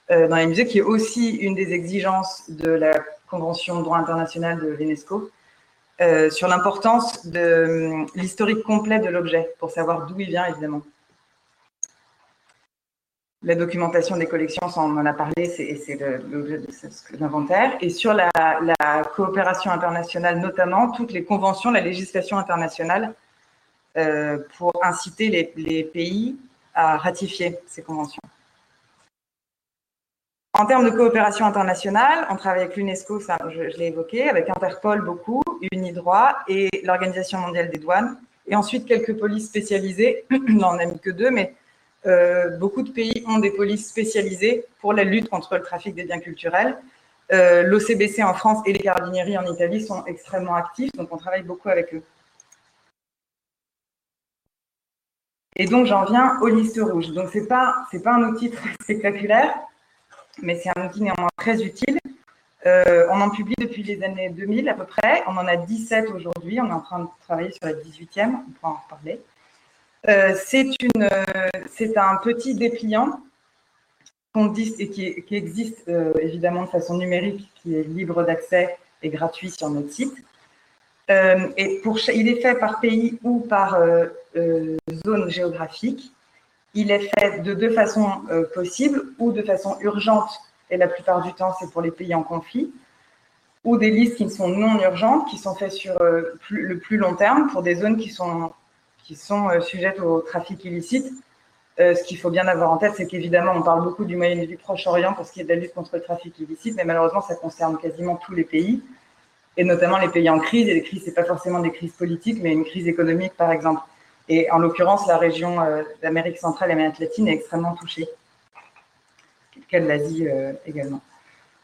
dans les musées, qui est aussi une des exigences de la Convention de droit international de l'UNESCO. Euh, sur l'importance de euh, l'historique complet de l'objet, pour savoir d'où il vient, évidemment. La documentation des collections, on en a parlé, c'est l'objet de l'inventaire. Et sur la, coopération internationale, notamment, toutes les conventions, la législation internationale, euh, pour inciter les pays à ratifier ces conventions. En termes de coopération internationale, on travaille avec l'UNESCO, ça je, l'ai évoqué, avec Interpol beaucoup, Unidroit et l'Organisation mondiale des douanes. Et ensuite quelques polices spécialisées, on n'en a mis que deux, mais euh, beaucoup de pays ont des polices spécialisées pour la lutte contre le trafic des biens culturels. Euh, L'OCBC en France et les carabinieri en Italie sont extrêmement actifs, donc on travaille beaucoup avec eux. Et donc j'en viens aux listes rouges. Donc pas c'est pas un outil très spectaculaire, mais c'est un outil néanmoins très utile. Euh, on en publie depuis les années 2000 à peu près. On en a 17 aujourd'hui. On est en train de travailler sur la 18e. On pourra en reparler. Euh, c'est un petit dépliant qui, existe euh, évidemment de façon numérique, qui est libre d'accès et gratuit sur notre site. il est fait par pays ou par zone géographique. Il est fait de deux façons euh, possibles, ou de façon urgente, et la plupart du temps c'est pour les pays en conflit, ou des listes qui sont non urgentes, qui sont faites sur euh, le plus long terme pour des zones qui sont, qui sont euh, sujettes au trafic illicite. ce qu'il faut bien avoir en tête, c'est qu'évidemment, on parle beaucoup du Moyen du Proche-Orient parce qu'il y a de la lutte contre le trafic illicite, mais malheureusement, ça concerne quasiment tous les pays, et notamment les pays en crise. Et les crises, ce pas forcément des crises politiques, mais une crise économique, par exemple. Et en l'occurrence, la région euh, d'Amérique centrale et d'Amérique latine est extrêmement touchée, cas de l'Asie euh, également.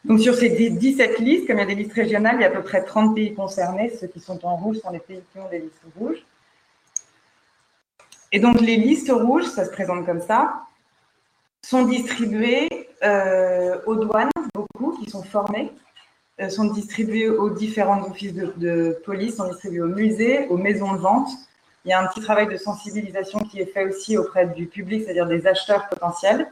Donc sur ces 17 listes, comme il y a des listes régionales, il y a à peu près 30 pays concernés. Ceux qui sont en rouge sont les pays qui ont des listes rouges. Et donc les listes rouges, ça se présente comme ça, sont distribuées euh, aux douanes, beaucoup qui sont formés, sont distribuées aux différents offices de, de, police, sont distribuées aux musées, aux maisons de vente, il y a un petit travail de sensibilisation qui est fait aussi auprès du public, c'est-à-dire des acheteurs potentiels.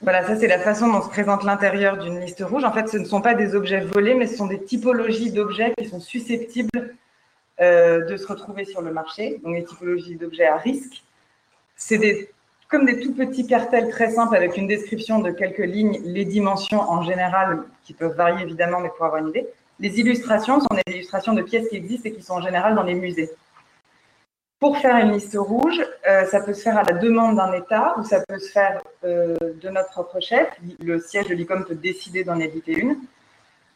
Voilà, ça c'est la façon dont se présente l'intérieur d'une liste rouge. En fait, ce ne sont pas des objets volés, mais ce sont des typologies d'objets qui sont susceptibles euh, de se retrouver sur le marché, donc des typologies d'objets à risque. C'est comme des tout petits cartels très simples avec une description de quelques lignes, les dimensions en général, qui peuvent varier évidemment, mais pour avoir une idée. Les illustrations sont des illustrations de pièces qui existent et qui sont en général dans les musées. Pour faire une liste rouge, euh, ça peut se faire à la demande d'un État ou ça peut se faire euh, de notre propre chef. Le siège de l'ICOM peut décider d'en éditer une.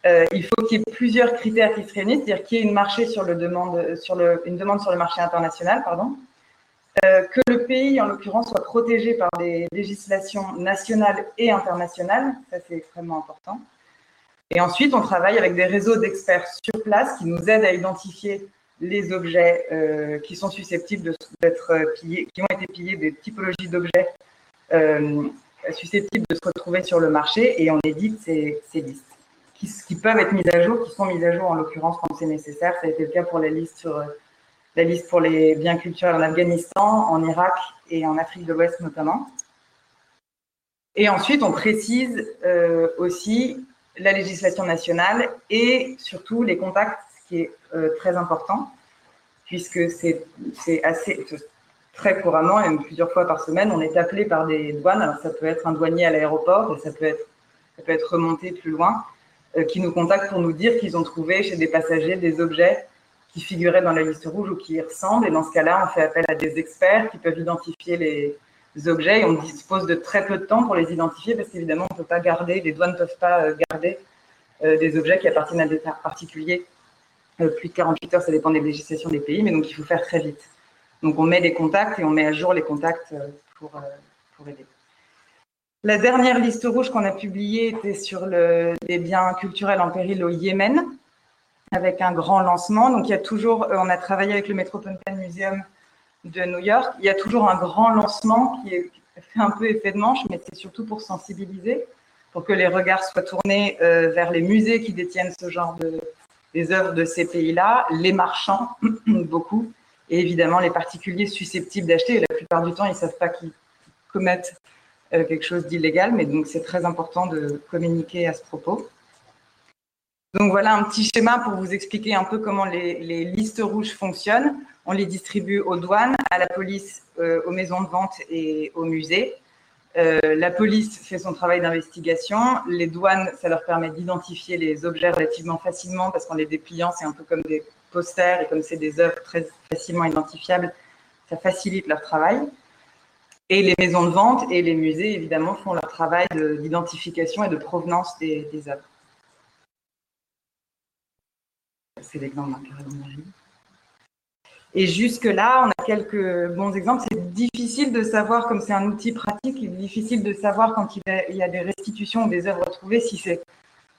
Euh, il faut qu'il y ait plusieurs critères qui se réunissent, c'est-à-dire qu'il y ait une, marché sur le demande, sur le, marché international, pardon, que le pays, en l'occurrence, soit protégé par des législations nationales et internationales, ça c'est extrêmement important, et ensuite, on travaille avec des réseaux d'experts sur place qui nous aident à identifier les objets euh, qui sont susceptibles d'être pillés, qui ont été pillés, des typologies d'objets euh, susceptibles de se retrouver sur le marché, et on édite ces, listes qui, peuvent être mises à jour, qui sont mises à jour en l'occurrence quand c'est nécessaire. Ça a été le cas pour la liste sur la liste pour les biens culturels en Afghanistan, en Irak et en Afrique de l'Ouest notamment. Et ensuite, on précise euh, aussi la législation nationale et surtout les contacts, ce qui est euh, très important, puisque c'est assez très couramment, et plusieurs fois par semaine, on est appelé par des douanes. Alors ça peut être un douanier à l'aéroport ça peut être, ça peut être remonté plus loin, euh, qui nous contactent pour nous dire qu'ils ont trouvé chez des passagers des objets qui figuraient dans la liste rouge ou qui y ressemblent. Et dans ce cas-là, on fait appel à des experts qui peuvent identifier les, objets et on dispose de très peu de temps pour les identifier parce qu'évidemment, on ne peut pas garder, les douanes ne peuvent pas euh, garder euh, des objets qui appartiennent à des particuliers. Euh, plus de 48 heures, ça dépend des législations des pays, mais donc il faut faire très vite. Donc on met des contacts et on met à jour les contacts pour, pour aider. La dernière liste rouge qu'on a publiée était sur le, les biens culturels en péril au Yémen, avec un grand lancement. Donc il y a toujours, on a travaillé avec le Metropolitan Museum de New York, il y a toujours un grand lancement qui, fait un peu effet de manche, mais c'est surtout pour sensibiliser, pour que les regards soient tournés vers les musées qui détiennent ce genre de des œuvres de ces pays-là, les marchands, beaucoup, et évidemment les particuliers susceptibles d'acheter. La plupart du temps, ils ne savent pas qu'ils commettent quelque chose d'illégal, mais donc c'est très important de communiquer à ce propos. Donc voilà un petit schéma pour vous expliquer un peu comment les, listes rouges fonctionnent. On les distribue aux douanes, à la police, euh, aux maisons de vente et aux musées. Euh, la police fait son travail d'investigation. Les douanes, ça leur permet d'identifier les objets relativement facilement parce qu'en les dépliant, c'est un peu comme des posters et comme c'est des œuvres très facilement identifiables, ça facilite leur travail. Et les maisons de vente et les musées, évidemment, font leur travail d'identification et de provenance des, œuvres. c'est l'exemple d'un carré. Et jusque-là, on a quelques bons exemples. C'est difficile de savoir, comme c'est un outil pratique, il est difficile de savoir quand il y a des restitutions ou des œuvres retrouvées si c'est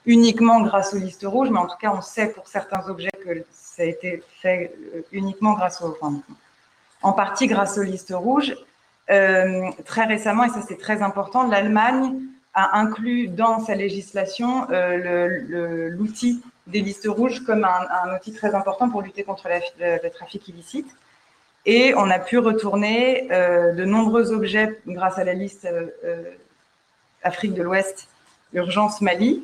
uniquement grâce aux listes rouges, mais en tout cas, on sait pour certains objets que ça a été fait euh, uniquement grâce aux, enfin, en partie grâce aux listes rouges. Euh, très récemment, et ça c'est très important, l'Allemagne a inclus dans sa législation euh, l'outil des listes rouges comme un, outil très important pour lutter contre le, trafic illicite. Et on a pu retourner euh, de nombreux objets grâce à la liste Afrique de l'Ouest, Urgence Mali,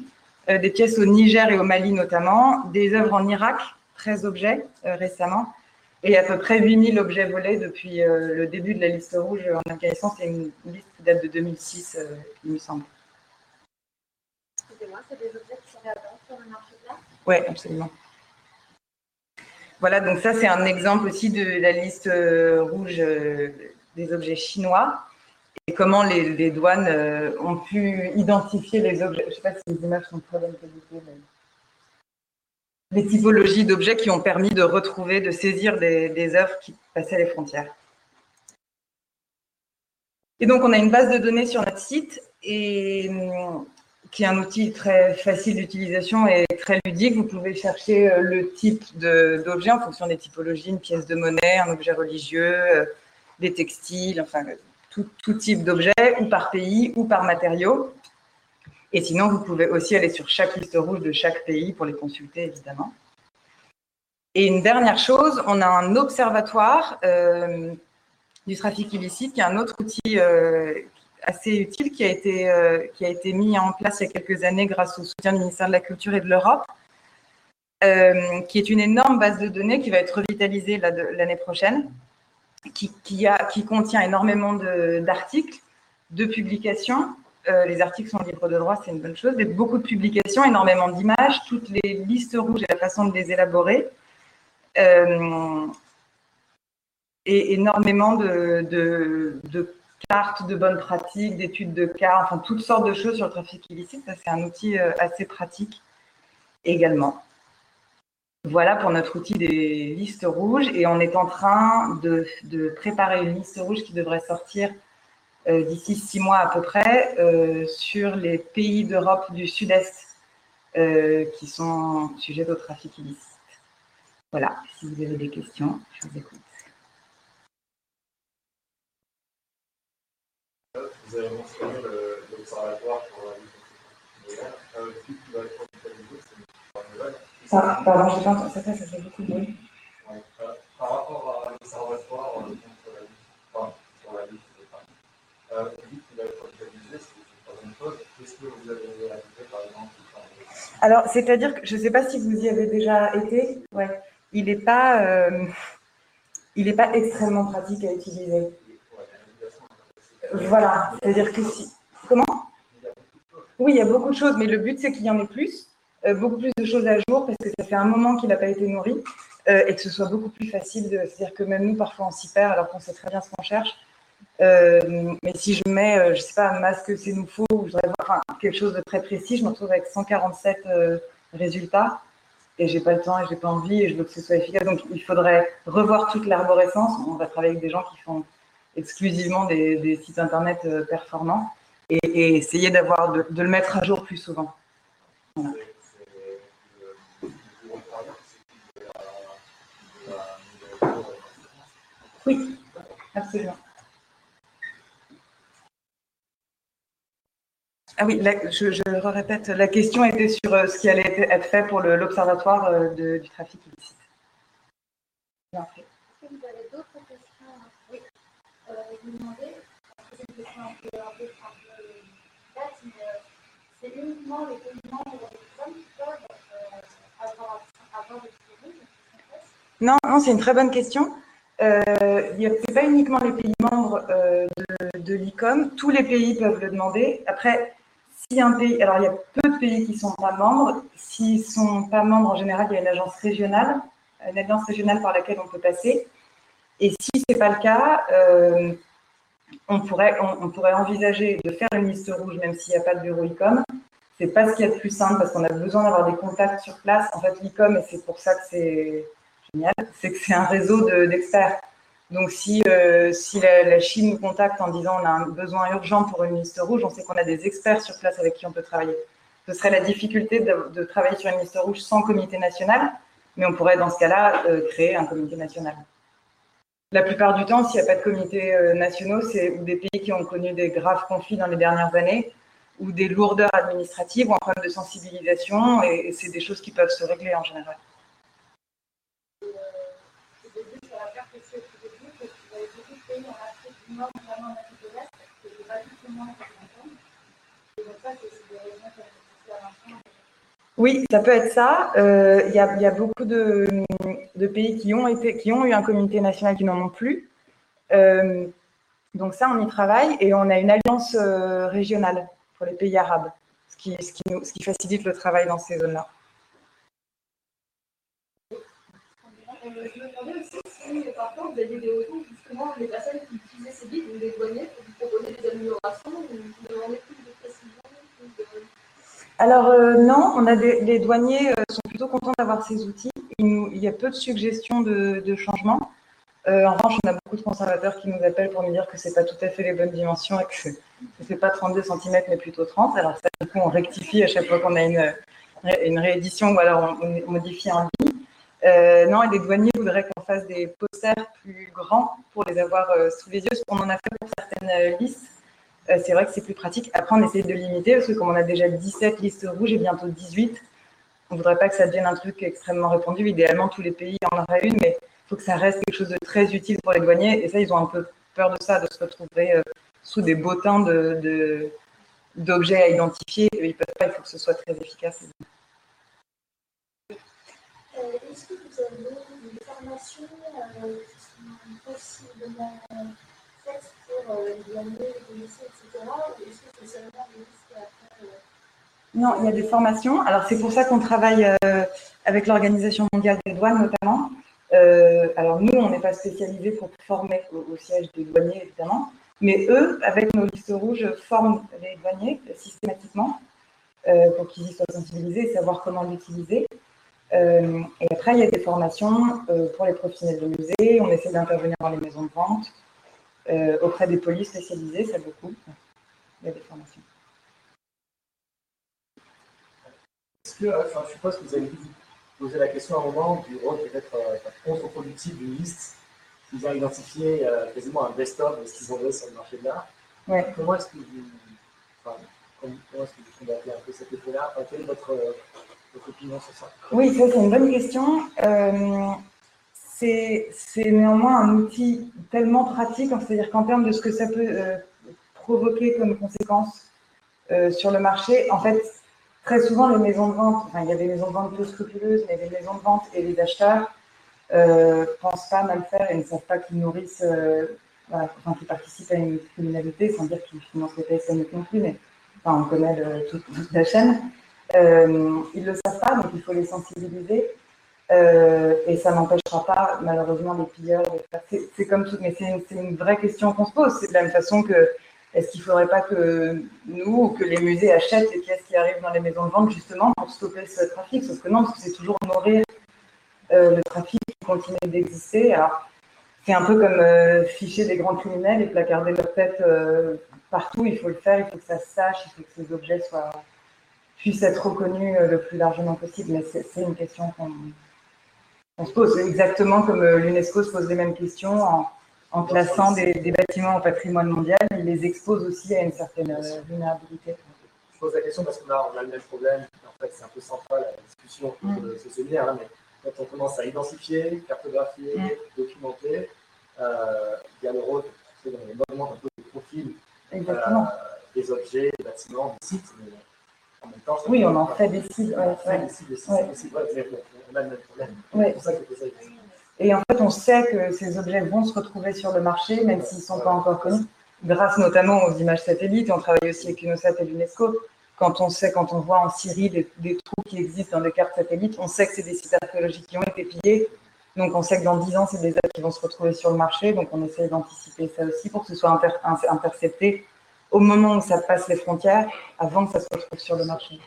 des pièces au Niger et au Mali notamment, des œuvres en Irak, 13 objets récemment, et à peu près 8000 objets volés depuis le début de la liste rouge en Afghanistan. C'est une liste qui date de 2006, il me semble c'est des objets qui sur le marché Oui, absolument. Voilà, donc ça c'est un exemple aussi de la liste euh, rouge euh, des objets chinois et comment les, douanes euh, ont pu identifier les objets. Je ne sais pas si les images sont très bonne qualité. Les typologies d'objets qui ont permis de retrouver, de saisir des, œuvres qui passaient les frontières. Et donc on a une base de données sur notre site hum, qui est un outil très facile d'utilisation et très ludique. Vous pouvez chercher euh, le type d'objet en fonction des typologies, une pièce de monnaie, un objet religieux, euh, des textiles, enfin tout, tout type d'objet, ou par pays, ou par matériau. Et sinon, vous pouvez aussi aller sur chaque liste rouge de chaque pays pour les consulter, évidemment. Et une dernière chose, on a un observatoire euh, du trafic illicite, qui est un autre outil assez utile qui a, été, euh, qui a été mis en place il y a quelques années grâce au soutien du ministère de la Culture et de l'Europe, euh, qui est une énorme base de données qui va être revitalisée l'année prochaine, qui, qui, a, qui contient énormément d'articles, de, publications. Euh, les articles sont libres de droit, c'est une bonne chose, mais beaucoup de publications, énormément d'images, toutes les listes rouges et la façon de les élaborer. et énormément de, cartes de bonnes pratiques, d'études de cas, enfin toutes sortes de choses sur le trafic illicite. Ça, c'est un outil euh, assez pratique également. Voilà pour notre outil des listes rouges et on est en train de, préparer une liste rouge qui devrait sortir euh, d'ici six mois à peu près euh, sur les pays d'Europe du Sud-Est qui sont sujets au trafic illicite. Voilà, si vous avez des questions, je vous écoute. Vous avez mentionné l'observatoire pour la lutte euh, être c'est ah, Pardon, je pas entendu ça, ça fait beaucoup de bruit. Euh, par rapport à l'observatoire euh, contre la lutte, enfin, sur la lutte des femmes, Alors, c'est-à-dire que je ne sais pas si vous y avez déjà été. Ouais. Il n'est pas, euh, il pas extrêmement pratique à utiliser. Voilà, c'est-à-dire que si. Comment? Oui, il y a beaucoup de choses, mais le but, c'est qu'il y en ait plus, euh, beaucoup plus de choses à jour, parce que ça fait un moment qu'il n'a pas été nourri, euh, et que ce soit beaucoup plus facile. C'est-à-dire que même nous, parfois, on s'y perd, alors qu'on sait très bien ce qu'on cherche. Euh, mais si je mets, je ne sais pas, un masque c'est nous faut, ou je voudrais voir quelque chose de très précis, je me retrouve avec 147 résultats et j'ai pas le temps et j'ai pas envie et je veux que ce soit efficace. Donc il faudrait revoir toute l'arborescence. On va travailler avec des gens qui font exclusivement des, sites internet euh, performants et, essayer d'avoir de, le mettre à jour plus souvent. Oui, absolument. Ah oui, je, je répète, la question était sur ce qui allait être fait pour l'Observatoire du trafic illicite. Est-ce que vous avez d'autres questions? Oui. Euh, je vous c'est une question un peu, un peu, bête, mais euh, c'est uniquement les pays membres des hommes qui peuvent euh, avoir, avoir des touristes Non, non c'est une très bonne question. Euh, ce n'est pas uniquement les pays membres euh, de, de l'ICOM, tous les pays peuvent le demander. Après, si un pays, alors il y a peu de pays qui ne sont pas membres, s'ils ne sont pas membres, en général, il y a une agence régionale, une alliance régionale par laquelle on peut passer. Et si ce n'est pas le cas, euh, on, pourrait, on, pourrait envisager de faire une liste rouge, même s'il n'y a pas de bureau ICOM. Ce n'est pas ce qu'il y a de plus simple parce qu'on a besoin d'avoir des contacts sur place. En fait, l'ICOM, et c'est pour ça que c'est génial, c'est que c'est un réseau d'experts. Donc, si, euh, la, Chine nous contacte en disant on a un besoin urgent pour une liste rouge, on sait qu'on a des experts sur place avec qui on peut travailler. Ce serait la difficulté de, de travailler sur une liste rouge sans comité national, mais on pourrait dans ce cas-là euh, créer un comité national. La plupart du temps, s'il n'y a pas de comités euh, nationaux, c'est des pays qui ont connu des graves conflits dans les dernières années, ou des lourdeurs administratives, ou un problème de sensibilisation, et, c'est des choses qui peuvent se régler en général. Oui, ça peut être ça. Euh, il y, a beaucoup de, pays qui ont, été, qui ont eu un comité national qui n'en ont plus. Euh, donc ça, on y travaille et on a une alliance euh, régionale pour les pays arabes, ce qui, ce qui, ce qui facilite le travail dans ces zones-là. Je me demandais aussi si parfois vous aviez des retours justement des personnes qui alors non, on a des, les douaniers euh, sont plutôt contents d'avoir ces outils. Il, y a peu de suggestions de, de changements. Euh, en revanche, on a beaucoup de conservateurs qui nous appellent pour nous dire que c'est pas tout à fait les bonnes dimensions et que ce n'est pas 32 cm mais plutôt 30. Alors ça, du coup, on rectifie à chaque fois qu'on a une, réédition ou alors on, modifie en ligne. non, et les douaniers voudraient qu'on fasse des posters plus grands pour les avoir sous les yeux, qu'on en a fait pour certaines listes. Euh, c'est vrai que c'est plus pratique. Après, on essaie de limiter parce que comme on a déjà 17 listes rouges et bientôt 18, on ne voudrait pas que ça devienne un truc extrêmement répandu. Idéalement, tous les pays en auraient une, mais il faut que ça reste quelque chose de très utile pour les douaniers. Et ça, ils ont un peu peur de ça, de se retrouver euh, sous des bottins d'objets de, à identifier. Ils peuvent pas, il faut que ce soit très efficace. Est-ce que vous avez des formations qui sont possiblement faites non, il y a des formations. Alors, c'est pour ça qu'on travaille euh, avec l'Organisation mondiale des douanes, notamment. Euh, alors, nous, on n'est pas spécialisés pour former au, siège des douaniers, évidemment. Mais eux, avec nos listes rouges, forment les douaniers systématiquement euh, pour qu'ils y soient sensibilisés et savoir comment l'utiliser. Et après, il y a des formations pour les professionnels de musée. On essaie d'intervenir dans les maisons de vente. Euh, auprès des polices spécialisées, ça beaucoup. Il y a des formations. Est-ce que, enfin, je suppose que vous avez posé la question à un moment du rôle peut-être euh, contre-productif d'une liste qui ont identifié euh, quasiment un best-of de ce qu'ils ont sur le marché de l'art. Ouais. Comment est-ce que vous, enfin, comment, est-ce que vous combattez un peu cet effet-là? Enfin, Quelle est votre, Oui, ça c'est une bonne question. Euh, c'est néanmoins un outil tellement pratique, c'est-à-dire qu'en termes de ce que ça peut euh, provoquer comme conséquence euh, sur le marché, en fait, très souvent, les maisons de vente, enfin, il y a des maisons de vente peu scrupuleuses, mais les maisons de vente et les acheteurs ne pensent pas mal faire et ne savent pas qu'ils nourrissent, enfin, qu'ils participent à une criminalité, sans dire qu'ils financent les PSN non plus, mais on connaît toute, la chaîne. Ils ne le savent pas, donc il faut les sensibiliser. Euh, et ça n'empêchera pas, malheureusement, les pilleurs. C'est comme tout, mais c'est une, vraie question qu'on se pose. C'est de la même façon que est-ce qu'il ne faudrait pas que nous ou que les musées achètent les pièces qui arrivent dans les maisons de vente justement pour stopper ce trafic? Sauf que non, parce que c'est toujours nourrir euh, le trafic qui continue d'exister. Alors, c'est un peu comme euh, ficher des grands criminels et placarder leur tête partout. Il faut le faire, il faut que ça se sache, il faut que ces objets soient, puissent être reconnus le plus largement possible. Mais c'est une question qu'on on se pose exactement comme euh, l'UNESCO se pose les mêmes questions en, classant des, bâtiments au patrimoine mondial. Il les expose aussi à une certaine euh, vulnérabilité. pose la question parce qu'on a, on a le même problème. En fait, c'est un peu central à la discussion de ce séminaire. Hein, mais quand on commence à identifier, cartographier, documenter, euh, il y a le rôle, augmente un peu le profil euh, des objets, des bâtiments, des sites. Mais en temps, oui, on en fait des. C'est pour ça que ça et en fait, on sait que ces objets vont se retrouver sur le marché, même s'ils ne sont pas encore connus, grâce notamment aux images satellites. On travaille aussi avec UNOSAT et l'UNESCO. Quand on sait, quand on voit en Syrie des, trous qui existent dans des cartes satellites, on sait que c'est des sites archéologiques qui ont été pillés. Donc on sait que dans 10 ans, c'est des œuvres qui vont se retrouver sur le marché. Donc on essaye d'anticiper ça aussi pour que ce soit intercepté au moment où ça passe les frontières, avant que ça se retrouve sur le marché.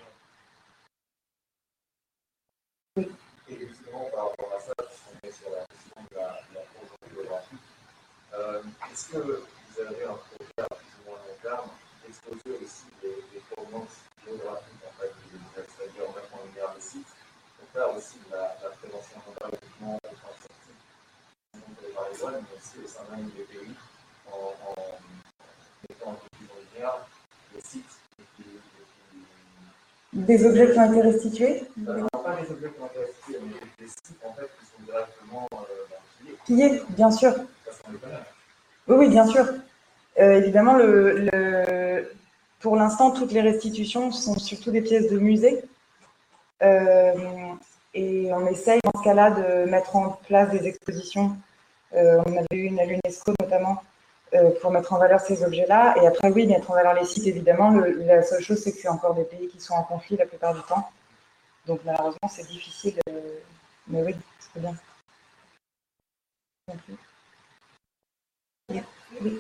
Oui. Et justement, par rapport à ça, on est sur la question de la, de la euh, Est-ce que vous avez un projet à plus ou moins long terme d'exposer aussi des, des géographiques en fait, c'est-à-dire mettre en lumière des sites, pour faire aussi de la, la prévention uniquement au de mais aussi au sein même des pays en, en en lumière les sites des objets qui ont été restitués euh, Non, pas des objets qui ont été restitués, mais des sites en fait qui sont directement euh, pillés. bien sûr. Oui, oui, bien sûr. Euh, évidemment, le, le, pour l'instant, toutes les restitutions sont surtout des pièces de musée. Euh, et on essaye, dans ce cas-là, de mettre en place des expositions. Euh, on avait eu une à l'UNESCO, notamment, pour mettre en valeur ces objets-là. Et après, oui, mettre en valeur les sites, évidemment. la seule chose, c'est que c'est encore des pays qui sont en conflit la plupart du temps. Donc, malheureusement, c'est difficile. mais oui, c'est bien. Oui,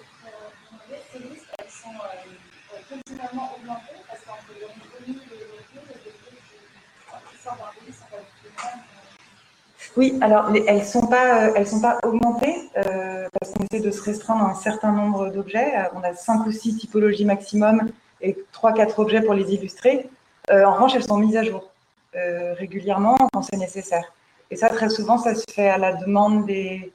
alors elles ne sont, pas, euh, sont pas augmentées euh, parce qu'on essaie de se restreindre à un certain nombre d'objets. On a cinq ou six typologies maximum et trois, quatre objets pour les illustrer. Euh, en revanche, elles sont mises à jour régulièrement quand c'est nécessaire. Et ça, très souvent, ça se fait à la demande des,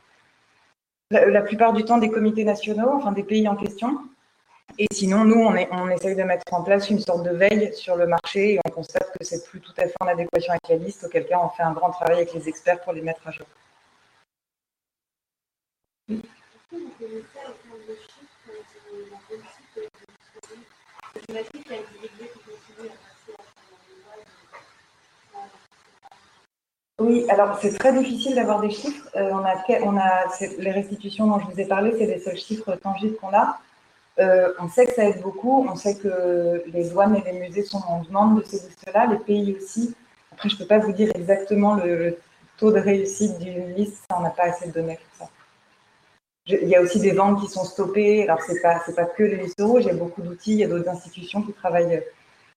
la, plupart du temps des comités nationaux, enfin des pays en question. Et sinon, nous, on, essaye de mettre en place une sorte de veille sur le marché et on constate que c'est plus tout à fait en adéquation avec la liste, auquel cas on fait un grand travail avec les experts pour les mettre à jour. Oui, alors c'est très difficile d'avoir des chiffres. Euh, on a les restitutions dont je vous ai parlé, c'est les seuls chiffres tangibles qu'on a. Euh, on sait que ça aide beaucoup, on sait que les douanes et les musées sont en demande de ces listes-là, les pays aussi. Après, je ne peux pas vous dire exactement le, taux de réussite d'une liste, on n'a pas assez de données pour ça. il y a aussi des ventes qui sont stoppées, alors ce n'est pas, que les listes rouges, il y a beaucoup d'outils, il y a d'autres institutions qui travaillent euh,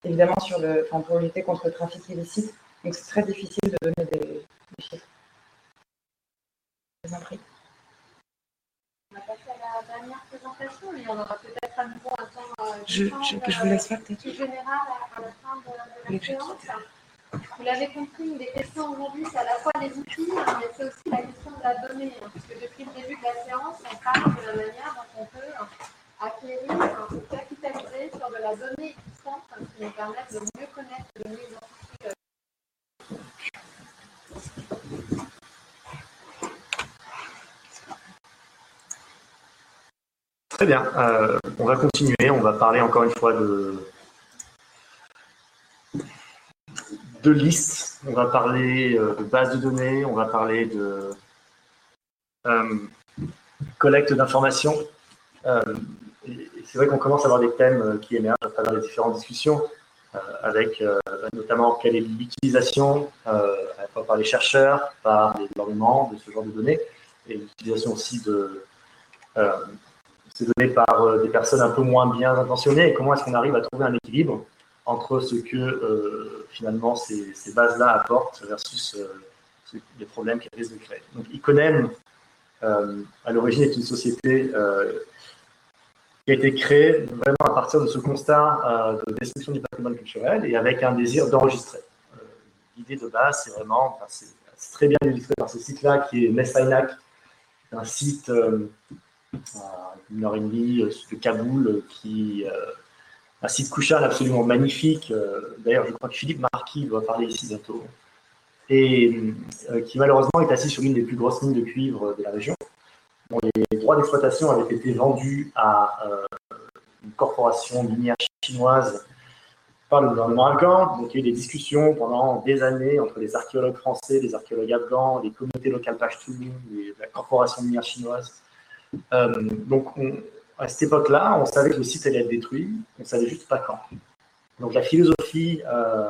évidemment sur le, pour lutter contre le trafic illicite, donc c'est très difficile de donner des, chiffres. Dernière présentation, mais on aura peut-être à nouveau un temps euh, je, je, je, vous laisse faire peut-être. général à, la fin de, la séance. Vous l'avez compris, une des questions aujourd'hui, c'est à la fois les outils, hein, mais c'est aussi la question de la donnée. Hein, puisque depuis le début de la séance, on parle de la manière dont on peut acquérir, capitaliser sur de la donnée existante hein, qui nous permettent de mieux connaître, de mieux identifier Bien. Euh, on va continuer. On va parler encore une fois de, de listes. On va parler euh, de bases de données. On va parler de euh, collecte d'informations. c'est vrai qu'on commence à avoir des thèmes qui émergent à travers les différentes discussions, avec notamment quelle est l'utilisation, par les chercheurs, par les gouvernements de ce genre de données, et l'utilisation aussi de c'est donné par euh, des personnes un peu moins bien intentionnées comment est-ce qu'on arrive à trouver un équilibre entre ce que euh, finalement ces, bases-là apportent versus euh, les problèmes qu'elles risquent de créer. Donc Iconem, à l'origine, est une société qui a été créée vraiment à partir de ce constat de destruction du patrimoine culturel et avec un désir d'enregistrer. L'idée de base, c'est vraiment, c'est très bien illustré par ce site-là qui est Messainak, un site une heure et demie de Kaboul qui un site couchal absolument magnifique. D'ailleurs, je crois que Philippe Marquis va parler ici bientôt. Et qui malheureusement est assis sur l'une des plus grosses mines de cuivre de la région. Dont les droits d'exploitation avaient été vendus à une corporation minière chinoise par le gouvernement afghan. Donc, il y a eu des discussions pendant des années entre les archéologues français, les archéologues afghans, les communautés locales Pashtun, la corporation minière chinoise. Euh, donc, à cette époque-là, on savait que le site allait être détruit, on ne savait juste pas quand. Donc, la philosophie euh,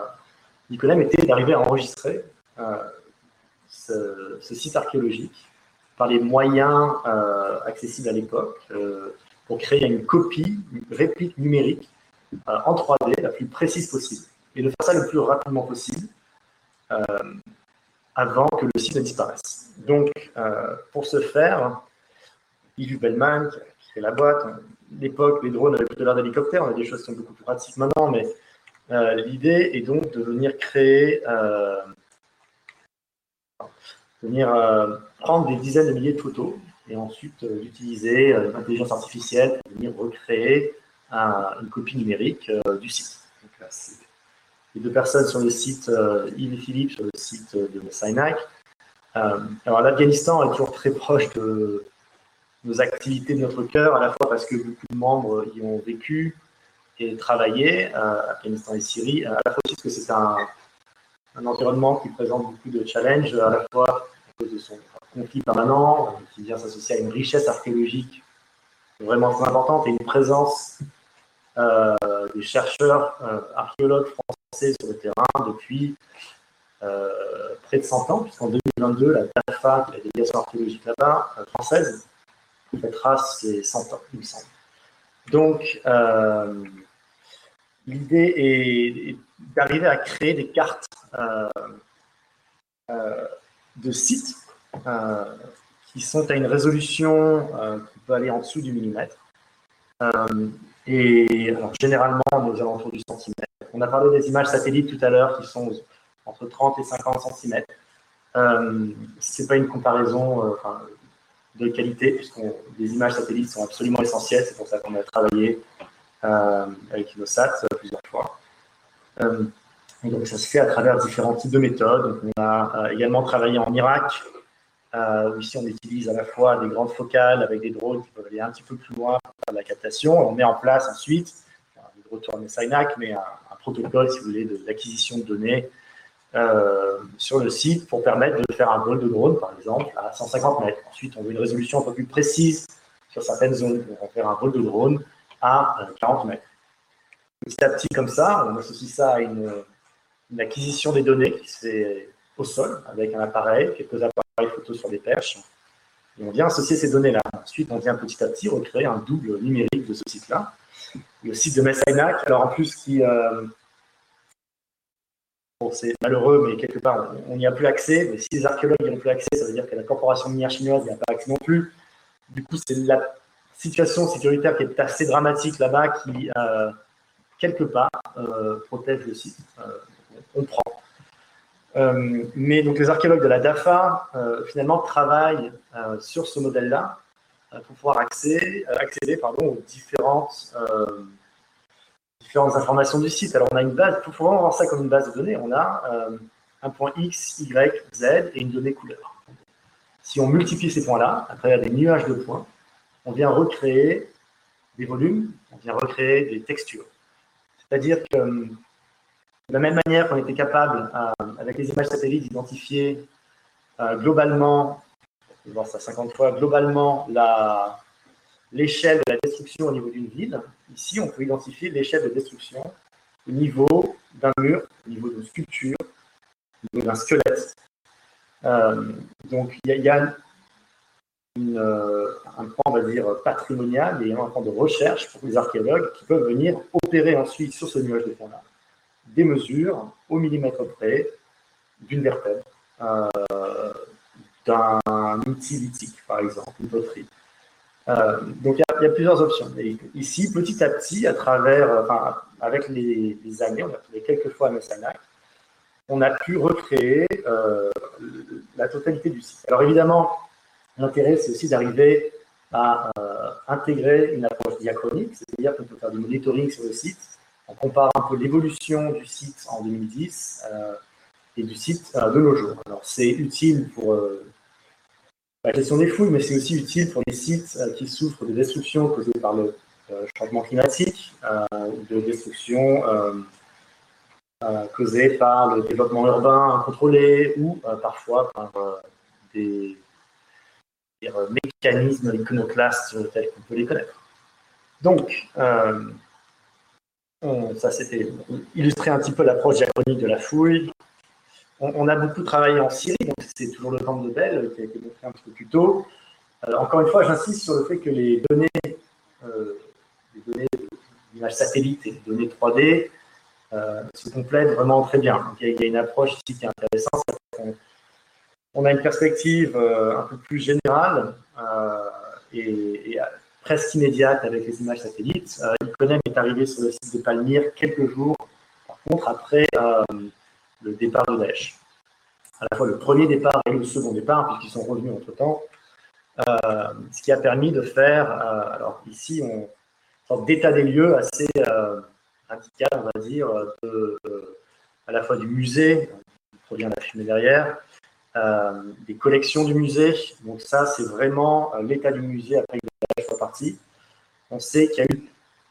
Nicolas était d'arriver à enregistrer euh, ce, site archéologique par les moyens euh, accessibles à l'époque pour créer une copie, une réplique numérique euh, en 3D la plus précise possible et de faire ça le plus rapidement possible euh, avant que le site ne disparaisse. Donc, euh, pour ce faire, Yves Bellman, qui a créé la boîte, l'époque, les drones avaient plutôt l'air d'hélicoptères, on a des choses qui sont beaucoup plus pratiques maintenant, mais l'idée est donc de venir créer, venir prendre des dizaines de milliers de photos et ensuite d'utiliser l'intelligence artificielle pour venir recréer une copie numérique euh, du site. Donc, les deux personnes sur le site, euh, Yves et Philippe sur le site de. Euh, alors l'Afghanistan est toujours très proche de nos activités de notre cœur, à la fois parce que beaucoup de membres y ont vécu et travaillé, Afghanistan et Syrie, à la fois aussi parce que c'est un, un, environnement qui présente beaucoup de challenges, à la fois à cause de son conflit permanent, qui vient s'associer à une richesse archéologique vraiment très importante et une présence euh, des chercheurs euh, archéologues français sur le terrain depuis euh, près de 100 ans, puisqu'en 2022, la DAFA, la délégation archéologique là-bas, française, fêtera ses 100 ans, il me semble. Donc, l'idée est, d'arriver à créer des cartes de sites qui sont à une résolution qui peut aller en dessous du millimètre. Et alors, généralement, aux alentours du centimètre. On a parlé des images satellites tout à l'heure qui sont entre 30 et 50 cm. Euh, Ce n'est pas une comparaison euh, de qualité, puisque les images satellites sont absolument essentielles. C'est pour ça qu'on a travaillé euh, avec Inosat plusieurs fois. Euh, donc, ça se fait à travers différents types de méthodes. on a également travaillé en Irak, euh, ici, on utilise à la fois des grandes focales avec des drones qui peuvent aller un petit peu plus loin pour faire de la captation. On met en place ensuite, le retour à SINAC, mais un, protocole, si vous voulez, d'acquisition de, données euh, sur le site pour permettre de faire un vol de drone, par exemple, à 150 mètres. Ensuite, on veut une résolution un peu plus précise sur certaines zones. On va faire un vol de drone à 40 euh, mètres. Petit à petit, comme ça, on associe ça à une, acquisition des données qui se fait au sol avec un appareil, quelques appareils photo sur des perches. Et on vient associer ces données-là. Ensuite, on vient petit à petit recréer un double numérique de ce site-là. Le site de Messainac, alors en plus, qui. Euh, c'est malheureux, mais quelque part, on n'y a plus accès. Mais si les archéologues n'y ont plus accès, ça veut dire que la corporation minière chinoise n'y a pas accès non plus. Du coup, c'est la situation sécuritaire qui est assez dramatique là-bas qui, euh, quelque part, euh, protège le site. on prend. Euh, mais donc les archéologues de la DAFA euh, finalement travaillent euh, sur ce modèle-là pour pouvoir accéder, accéder pardon, aux différentes, différentes informations du site. Alors on a une base, il faut vraiment voir ça comme une base de données. On a un point X, Y, Z et une donnée couleur. Si on multiplie ces points-là à travers des nuages de points, on vient recréer des volumes, on vient recréer des textures. C'est-à-dire que de la même manière qu'on était capable, euh, avec les images satellites, d'identifier euh, globalement, on va voir ça 50 fois, globalement l'échelle de la au niveau d'une ville, ici on peut identifier l'échelle de destruction au niveau d'un mur, au niveau d'une sculpture, au niveau d'un squelette. Euh, donc il y, a, un point, on va dire, patrimonial et un point de recherche pour les archéologues qui peuvent venir opérer ensuite sur ce nuage de points-là des mesures au millimètre près d'une vertèbre, euh, d'un outil lithique, par exemple, une poterie. Euh, donc il y, a plusieurs options. Ici, petit à petit, à travers, enfin, avec les, années, on a trouvé quelques fois à Messanac, on a pu recréer euh, la totalité du site. Alors évidemment, l'intérêt, c'est aussi d'arriver à intégrer une approche diachronique, c'est-à-dire qu'on peut faire du monitoring sur le site on compare un peu l'évolution du site en 2010 et du site de nos jours. Alors, c'est utile pour la gestion des fouilles, mais c'est aussi utile pour les sites qui souffrent de destruction causées par le changement climatique, de destruction causée par le développement urbain incontrôlé ou parfois par des mécanismes iconoclastes tels qu'on peut les connaître. Donc, euh, ça c'était illustrer un petit peu l'approche diachronique de la fouille. On, a beaucoup travaillé en Syrie, donc c'est toujours le camp de Bell qui a été montré un petit peu plus tôt. Euh, encore une fois, j'insiste sur le fait que les données, euh, les données d'images satellites et les données 3D se complètent vraiment très bien. Il, y a, une approche ici qui est intéressante. On, a une perspective un peu plus générale et, presque immédiate avec les images satellites. Euh, Iconem est arrivé sur le site de Palmyre quelques jours, par contre, après euh, le départ de Daesh. À la fois le premier départ et le second départ, puisqu'ils sont revenus entre-temps. Euh, ce qui a permis de faire, alors ici, on, sorte d'état des lieux assez radical, on va dire, à la fois du musée, qui provient de la fumée derrière, des collections du musée. Donc ça, c'est vraiment l'état du musée après partie. On sait qu'il y a eu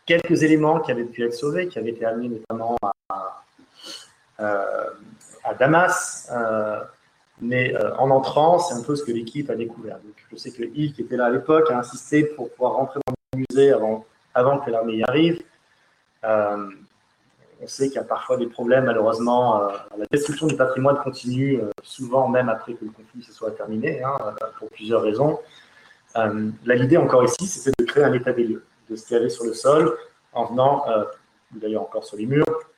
quelques éléments qui avaient pu être sauvés, qui avaient été amenés notamment à, euh, Damas. Euh, mais euh, en entrant, c'est un peu ce que l'équipe a découvert. Je sais que Yves, qui était là à l'époque, a insisté pour pouvoir rentrer dans le musée avant, que l'armée y arrive. on sait qu'il y a parfois des problèmes, malheureusement. la destruction du patrimoine continue souvent, même après que le conflit se soit terminé, hein, pour plusieurs raisons. L'idée encore ici, c'était de créer un état des lieux, de se tirer sur le sol en venant, d'ailleurs encore sur les murs,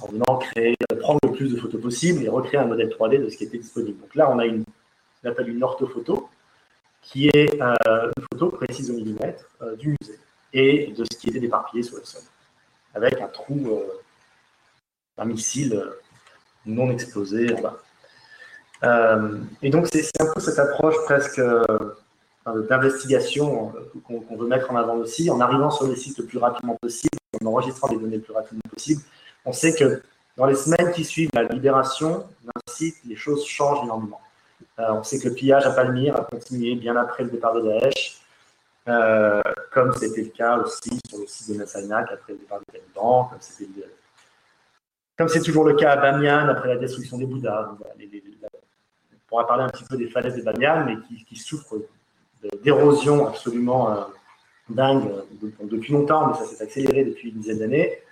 en venant créer, prendre le plus de photos possible et recréer un modèle 3D de ce qui était disponible. Donc là, on a une, qu'on appelle une orthophoto, qui est euh, une photo précise au millimètre du musée et de ce qui était déparpillé sur le sol, avec un trou, un missile non explosé et donc, c'est un peu cette approche presque d'investigation euh, qu'on veut mettre en avant aussi, en arrivant sur les sites le plus rapidement possible, en enregistrant les données le plus rapidement possible. On sait que dans les semaines qui suivent la libération d'un site, les choses changent énormément. Euh, on sait que le pillage à Palmyre a continué bien après le départ de Daesh, euh, comme c'était le cas aussi sur le site de Nassalnak après le départ des talibans, comme c'est toujours le cas à Bamiyan après la destruction des Bouddhas. on pourra parler un petit peu des falaises de Bamiyan, mais qui, qui souffrent d'érosion absolument euh, dingue depuis longtemps, mais ça s'est accéléré depuis une dizaine d'années.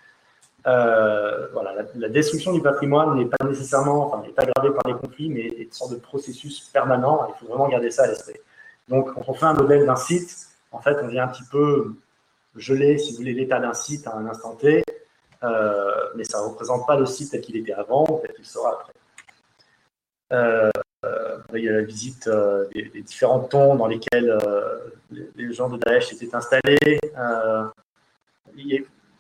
Euh, voilà, la, destruction du patrimoine n'est pas nécessairement, enfin, n'est aggravée par les conflits, mais est une sorte de processus permanent. Il faut vraiment garder ça à l'esprit. Donc, quand on fait un modèle d'un site, en fait, on vient un petit peu geler, si vous voulez, l'état d'un site à un instant T, euh, mais ça ne représente pas le site tel qu'il était avant, tel qu'il sera après. Euh, il y a la visite des, différents tons dans lesquels euh, les, gens de Daesh étaient installés. Euh,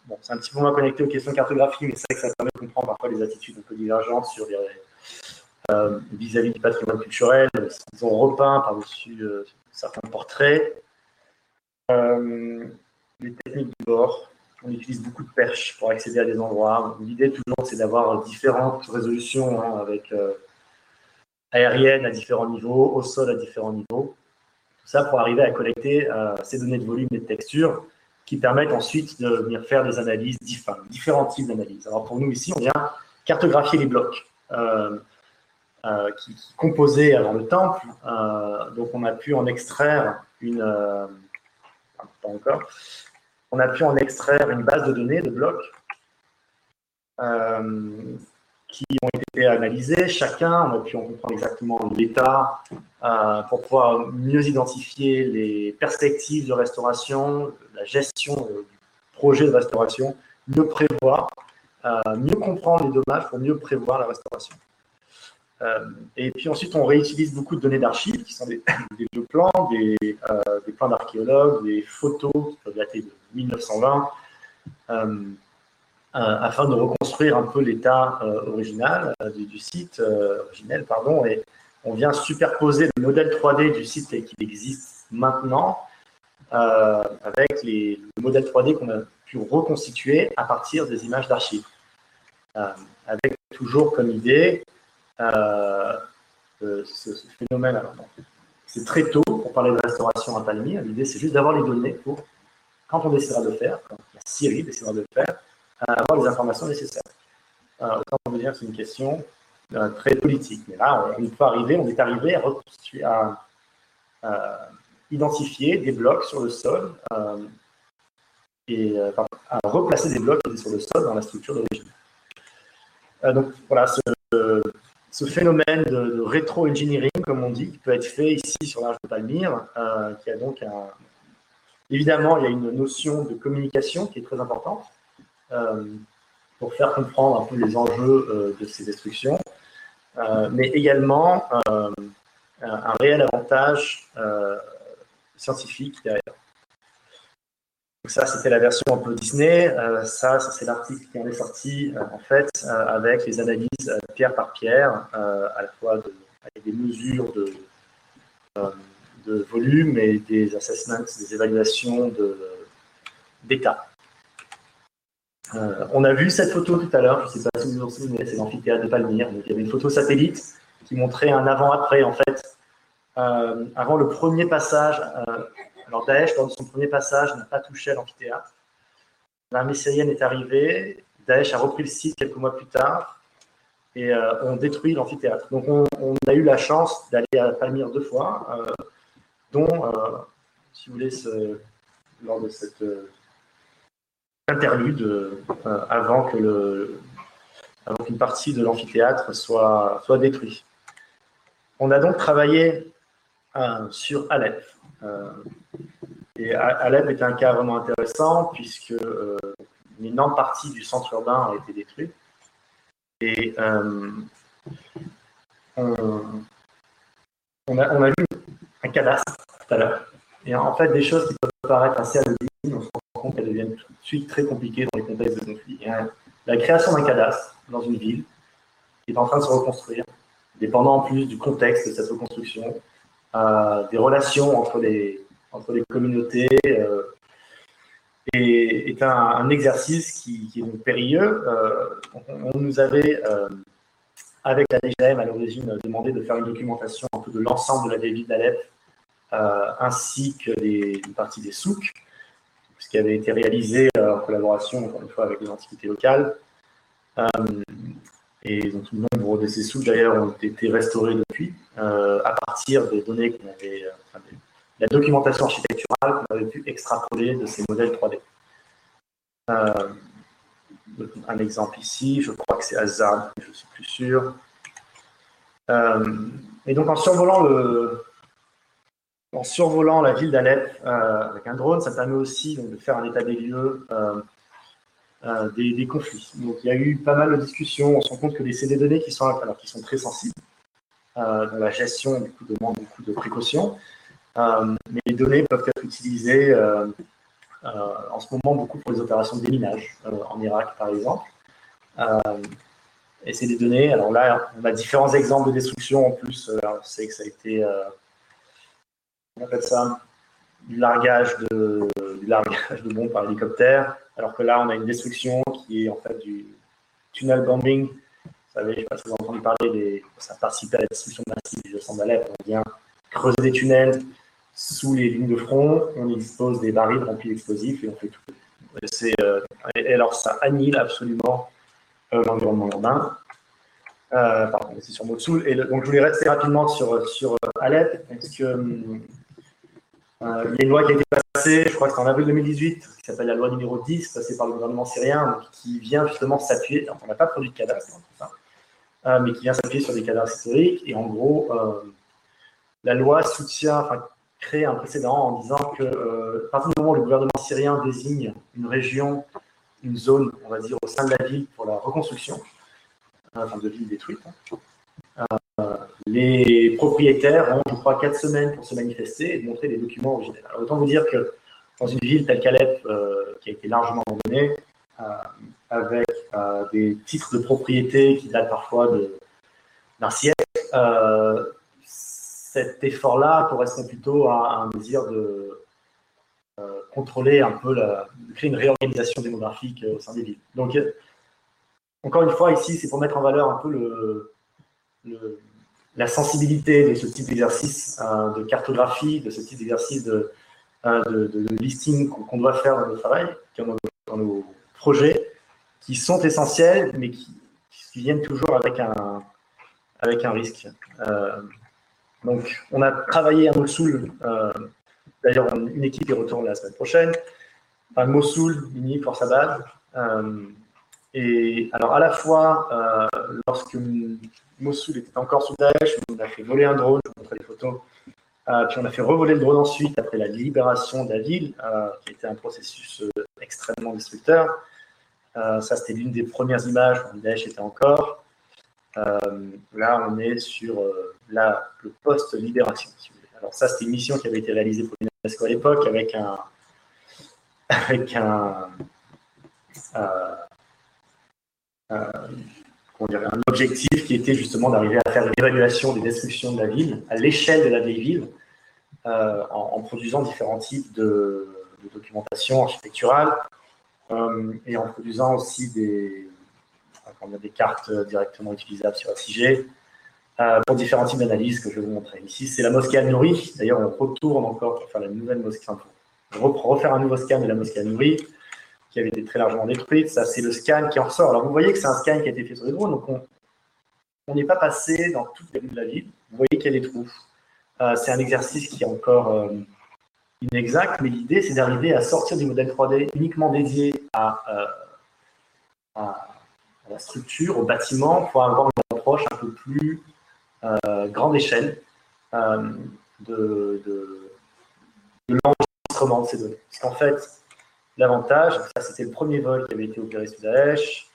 bon, c'est un petit peu moins connecté aux questions de cartographie, mais c'est vrai que ça permet de comprendre parfois les attitudes un peu divergentes sur vis-à-vis du patrimoine culturel. Ils ont repeint par-dessus certains portraits. les techniques du bord. On utilise beaucoup de perches pour accéder à des endroits. L'idée, toujours, c'est d'avoir différentes résolutions hein, avec aérienne à différents niveaux, au sol à différents niveaux. Tout ça pour arriver à collecter euh, ces données de volume et de texture qui permettent ensuite de venir faire des analyses, différents types d'analyses. Alors pour nous ici, on vient cartographier les blocs euh, euh, qui, composaient avant le temple. donc on a pu en extraire une... pas encore. On a pu en extraire une base de données de blocs qui ont été analysés. Chacun, on a pu en comprendre exactement l'état euh, pour pouvoir mieux identifier les perspectives de restauration, la gestion du projet de restauration, mieux prévoir, euh, mieux comprendre les dommages pour mieux prévoir la restauration. Euh, et puis ensuite, on réutilise beaucoup de données d'archives, qui sont des, des plans, des, des plans d'archéologues, des photos qui peuvent dater de 1920. Euh, afin de reconstruire un peu l'état euh, original euh, du, site, originel, pardon, et on vient superposer le modèle 3D du site qui existe maintenant avec les, le modèle 3D qu'on a pu puis reconstituées à partir des images d'archives. avec toujours comme idée ce, phénomène. c'est très tôt pour parler de restauration à Palmyre. L'idée, c'est juste d'avoir les données pour, quand on décidera de le faire, quand la Syrie décidera de le faire, avoir les informations nécessaires. autant vous dire que c'est une question très politique. Mais là, on, peut arriver, on est arrivé à, identifier des blocs sur le sol euh, et euh, à replacer des blocs sur le sol dans la structure d'origine. Euh, donc voilà, ce, phénomène de, rétro-engineering, comme on dit, qui peut être fait ici sur l'arche de Palmyre, qui a donc un... Évidemment, il y a une notion de communication qui est très importante pour faire comprendre un peu les enjeux de ces destructions. Euh, mais également euh, un réel avantage euh, scientifique derrière. Donc ça, c'était la version un peu Disney. ça, c'est l'article qui en est sorti, en fait, avec les analyses pierre par pierre, à la fois avec des mesures de, de volume et des assessments, des évaluations d'état. Euh, on a vu cette photo tout à l'heure, je ne sais pas si vous vous souvenez, c'est l'amphithéâtre de Palmyre. il y avait une photo satellite qui montrait un avant-après, en fait. Euh, avant le premier passage, euh, alors Daesh, lors de son premier passage, n'a pas touché à l'amphithéâtre. L'armée syrienne est arrivée, Daesh a repris le site quelques mois plus tard et ont détruit l'amphithéâtre. Donc on, a eu la chance d'aller à Palmyre deux fois, dont, si vous voulez, lors de cette interlude euh, avant que le avant qu'une partie de l'amphithéâtre soit, détruite. On a donc travaillé euh, sur Alep. Euh, et Alep est un cas vraiment intéressant puisque une énorme partie du centre urbain a été détruite. Et on, on, a, on, a, vu un cadastre tout à l'heure. Et en fait, des choses qui peuvent paraître assez anodines, on se rend compte qu'elles deviennent tout de suite très compliquées dans les contextes de conflit. La création d'un cadastre dans une ville qui est en train de se reconstruire, dépendant en plus du contexte de cette reconstruction, euh, des relations entre les, entre les communautés, euh, est, est un, exercice qui, est périlleux. Euh, on, nous avait, avec la DGM à l'origine, demandé de faire une documentation un peu de l'ensemble de la ville d'Alep ainsi que les, une partie des souks, ce qui avait été réalisé euh, en collaboration, encore une fois, avec les antiquités locales. Euh, et donc, nombre de ces souks, d'ailleurs, ont été restaurés depuis, à partir des données qu'on avait, la documentation architecturale qu'on avait pu extrapoler de ces modèles 3D. un exemple ici, je crois que c'est Azad, je ne suis plus sûr. et donc, en survolant le, en survolant la ville d'Alep euh, avec un drone, ça permet aussi de faire un état des lieux euh, euh, des, conflits. Donc il y a eu pas mal de discussions. On se rend compte que les CD données qui sont, alors, très sensibles, la gestion du coup, demande beaucoup de précautions, mais les données peuvent être utilisées en ce moment beaucoup pour les opérations de déminage, en Irak par exemple. et c'est des données, alors là, on a différents exemples de destruction en plus. sait que ça a été on appelle ça du largage de, bombes par hélicoptère, alors que là, on a une destruction qui est en fait du tunnel bombing. Vous savez, je ne sais pas si vous avez entendu parler, des, ça participe à la destruction massive du centre d'Alep. On vient creuser des tunnels sous les lignes de front, on y dispose des barils remplis d'explosifs et on fait tout. Et, euh, alors, ça annihile absolument euh, l'environnement urbain. Euh, pardon, c'est sur Motsoul. Et donc, je voulais rester rapidement sur, sur Alep, parce que hum, euh, il y a une loi qui a été passée, je crois que c'est en avril 2018, qui s'appelle la loi numéro 10, passée par le gouvernement syrien, qui vient justement s'appuyer, on n'a pas produit de cadastre, euh, mais qui vient s'appuyer sur des cadastres historiques. Et en gros, euh, la loi soutient, enfin, crée un précédent en disant que à partir du moment où le gouvernement syrien désigne une région, une zone, on va dire, au sein de la ville pour la reconstruction, enfin de ville détruite, hein, les propriétaires ont, je crois, quatre semaines pour se manifester et montrer les documents originels. Alors, autant vous dire que dans une ville telle qu'Alep, euh, qui a été largement abandonnée, euh, avec euh, des titres de propriété qui datent parfois d'un siècle, cet effort-là correspond plutôt à un désir de, contrôler un peu, la, créer une réorganisation démographique au sein des villes. Donc, encore une fois, ici, c'est pour mettre en valeur un peu le, la sensibilité de ce type d'exercice de cartographie, de ce type d'exercice de, de, listing qu'on doit faire dans nos travail, dans nos, projets, qui sont essentiels, mais qui, viennent toujours avec un, avec un risque. Euh, donc, on a travaillé à Mossoul. Euh, d'ailleurs, une équipe y retourne la semaine prochaine. À Mossoul, Mini, Force à euh, et alors, à la fois, lorsque Mossoul était encore sous Daesh, on a fait voler un drone, je vous montrer les photos. puis on a fait revoler le drone ensuite après la libération de la ville, qui était un processus extrêmement destructeur. ça, c'était l'une des premières images où Daesh était encore. Euh, là, on est sur euh, le post-libération. Alors ça, c'était une mission qui avait été réalisée pour l'UNESCO à l'époque avec un, avec un, euh, un objectif qui était justement d'arriver à faire une évaluation des destructions de la ville à l'échelle de la vieille ville en, produisant différents types de, documentation architecturale et en produisant aussi des, a des cartes euh, directement utilisables sur SIG euh, pour différents types d'analyses que je vais vous montrer. Ici, c'est la mosquée Al-Nouri. D'ailleurs, on retourne encore pour faire la nouvelle mosquée, pour refaire un nouveau scan de la mosquée Al-Nouri qui avait été très largement détruite. Ça, c'est le scan qui en ressort. Alors, vous voyez que c'est un scan qui a été fait sur les drones, donc on n'est pas passé dans les rues de la ville. Vous voyez qu'il y a des trous. Euh, c'est un exercice qui est encore inexact, mais l'idée, c'est d'arriver à sortir du modèle 3D uniquement dédié à, à la structure, au bâtiment, pour avoir une approche un peu plus euh, grande échelle euh, de, de, l'enregistrement de ces données. Parce qu'en fait, l'avantage, ça c'était le premier vol qui avait été opéré sous Daesh,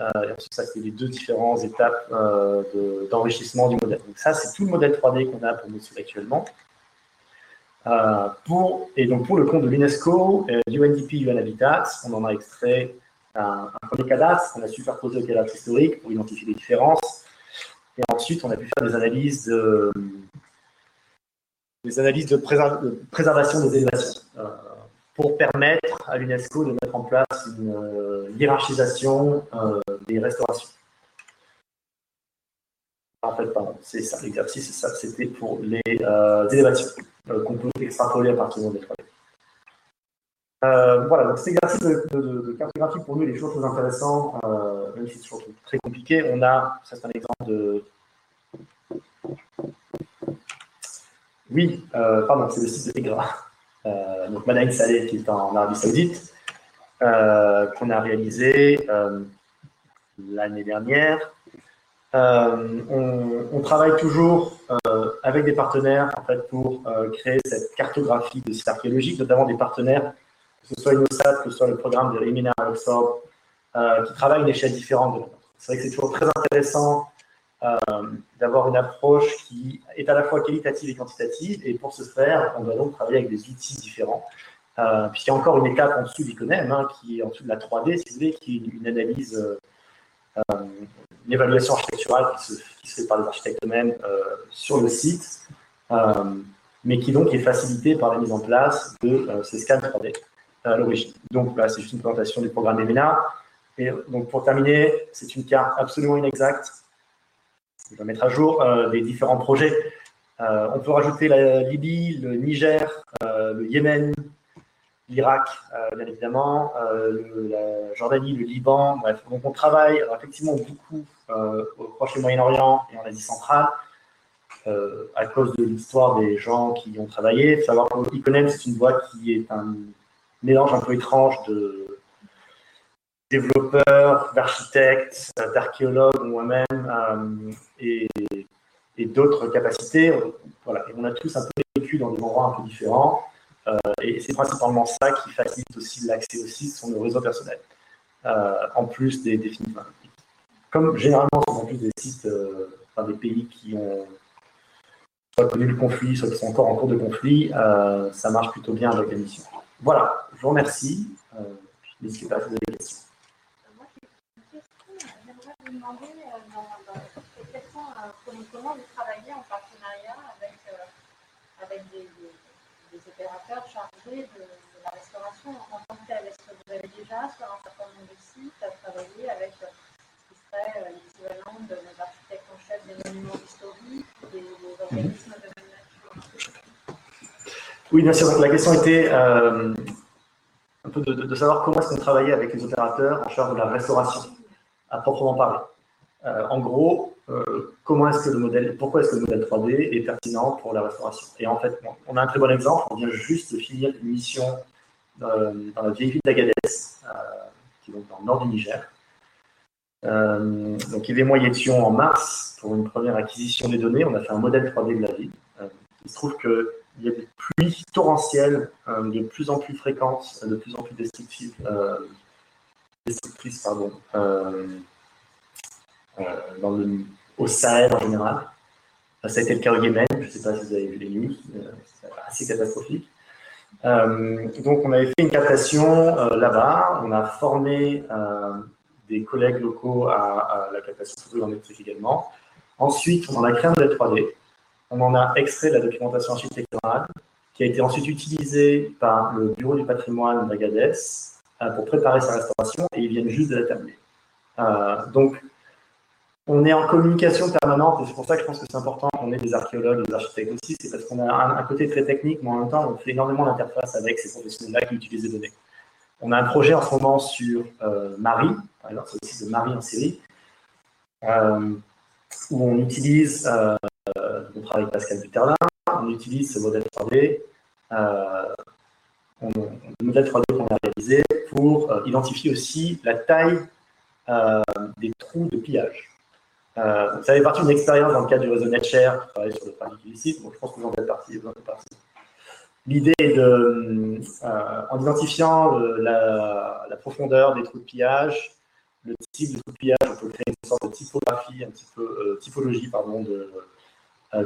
euh, ça c'était les deux différentes étapes euh, d'enrichissement du modèle. Donc ça c'est tout le modèle 3D qu'on a pour Mossoul actuellement. pour, et donc pour le compte de l'UNESCO, du UNDP, UN Habitat, on en a extrait un, premier cadastre, on a superposé au cadastre historique pour identifier les différences. Et ensuite, on a pu faire des analyses de, préservation des élévations euh, pour permettre à l'UNESCO de mettre en place une euh, hiérarchisation euh, des restaurations. En fait, pardon, c'est ça, l'exercice, ça, c'était pour les élévations qu'on peut extrapoler à partir de 3 euh, voilà, donc cet exercice de, cartographie pour nous il est toujours très intéressant, euh, même si c'est toujours très compliqué. On a, ça c'est un exemple de. Oui, euh, pardon, c'est le site de Tegra, donc Manaïn Saleh qui est en Arabie Saoudite, qu'on a réalisé l'année dernière. On, on, travaille toujours avec des partenaires en fait, pour créer cette cartographie de sites archéologiques, notamment des partenaires que ce soit UNOSAT, que ce soit le programme de Eminar à Oxford, euh, qui travaillent à une échelle différente de la C'est vrai que c'est toujours très intéressant euh, d'avoir une approche qui est à la fois qualitative et quantitative, et pour ce faire, on doit donc travailler avec des outils différents. Euh, puisqu'il y a encore une étape en dessous d'Iconem, hein, qui est en dessous de la 3D, si vous voulez, qui est une analyse, euh, une évaluation architecturale qui se, fait par les architectes eux-mêmes sur le site, mais qui donc est facilitée par la mise en place de ces scans 3D à l'origine. Donc là, c'est juste une présentation du programme d'Emena. Et donc pour terminer, c'est une carte absolument inexacte. Je vais mettre à jour euh, des différents projets. Euh, on peut rajouter la Libye, le Niger, euh, le Yémen, l'Irak, bien évidemment, la Jordanie, le Liban. Bref, donc on travaille effectivement beaucoup au Proche et Moyen-Orient et en Asie centrale. à cause de l'histoire des gens qui y ont travaillé. Il faut savoir que Iconem, c'est une boîte qui est un mélange un peu étrange de développeurs, d'architectes, d'archéologues, moi-même, euh, et, d'autres capacités. Voilà. On a tous un peu vécu dans des endroits un peu différents. Euh, et c'est principalement ça qui facilite aussi l'accès aussi sur nos réseaux personnels, euh, en plus des, des films. Comme généralement, ce sont plus des sites, des pays qui ont connu le conflit, soit qui sont encore en cours de conflit, ça marche plutôt bien avec la mission. Voilà, je vous remercie. Euh, N'hésitez pas à poser des questions vous demander euh, quels sont, euh, comment vous travaillez en partenariat avec, euh, avec des, opérateurs chargés de, la restauration en tant que telle Est-ce que vous avez déjà, sur un certain nombre de sites, travaillé avec ce qui serait l'équivalent de nos architectes en chef des monuments historiques ou des, mhm. organismes de nature? Oui, bien sûr. La question était. Un peu de, savoir comment est-ce qu'on travaillait avec les opérateurs en charge de la restauration à proprement parler. Euh, en gros, euh, comment est-ce que le modèle, pourquoi est-ce que le modèle 3D est pertinent pour la restauration? Et en fait, on a un très bon exemple. On vient juste de finir une mission euh, dans la vieille ville d'Agadez, qui est donc dans le nord du Niger. donc, et moi y étions en mars pour une première acquisition des données. On a fait un modèle 3D de la ville. il se trouve qu'il y a des pluies torrentielles de plus en plus fréquentes, de plus en plus destructives, destructrices, pardon, euh, le, au Sahel en général. Ça a été le cas au Yémen, je ne sais pas si vous avez vu les news, c'est assez catastrophique. Euh, donc, on avait fait une captation euh, là-bas. On a formé des collègues locaux à, la captation photogramétrique également. Ensuite, on en a créé un modèle 3D. On en a extrait la documentation architecturale qui a été ensuite utilisée par le Bureau du patrimoine d'Agadez pour préparer sa restauration et ils viennent juste de la terminer. donc, on est en communication permanente et c'est pour ça que je pense que c'est important qu'on ait des archéologues des architectes aussi, c'est parce qu'on a un, côté très technique, mais en même temps, on fait énormément d'interface avec ces professionnels-là qui utilisent les données. On a un projet en ce moment sur euh, Marie, alors c'est aussi de Marie en série, euh, où on utilise, euh, on travaille avec Pascal Buterlin, on utilise ce modèle 3D, on, le modèle 3D qu'on a réalisé pour identifier aussi la taille des trous de pillage. Euh, ça fait partie d'une expérience dans le cadre du réseau NetShare, travailler sur le trafic illicite, donc je pense que vous en faites partie. L'idée est de, euh, en identifiant la, profondeur des trous de pillage, le type de trous de pillage, on peut créer une sorte de typographie, un euh, typologie pardon, de,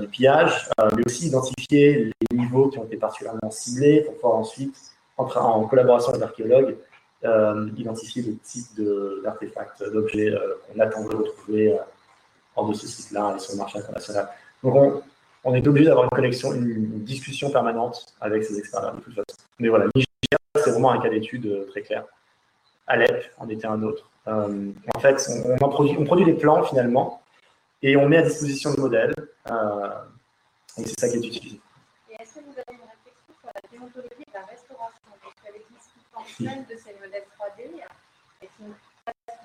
du pillage, mais aussi identifier les niveaux qui ont été particulièrement ciblés pour pouvoir ensuite, en, en collaboration avec l'archéologue, identifier le type d'artefacts, d'objets qu'on attend de retrouver de ce site-là et sur le marché international. Donc, on, est obligé d'avoir une connexion, une, discussion permanente avec ces experts-là, de toute façon. Mais voilà, Niger, c'est vraiment un cas d'étude euh, très clair. Alep en était un autre. Euh, en fait, on produit des plans finalement et on met à disposition le modèle. Euh, et c'est ça qui est utilisé. Et est-ce que vous avez une réflexion sur la déontologie de la restauration? Parce que les discussions de ces modèles 3D est une,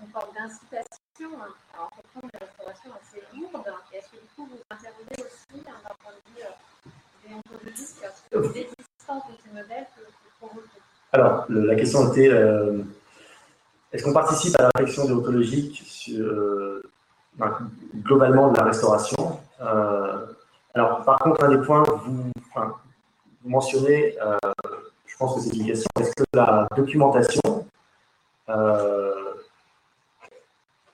une forme d'incitation hein, en de la restauration assez lourde. Est-ce que du coup vous interrogez aussi hein, d'un point de vue euh, déontologique que l'existence de ces modèles peut, provoquer Alors, la question était euh, est-ce qu'on participe à la réflexion déontologique sur, euh, globalement de la restauration Alors, par contre, un des points, vous, vous mentionnez, je pense que c'est une question est-ce que la documentation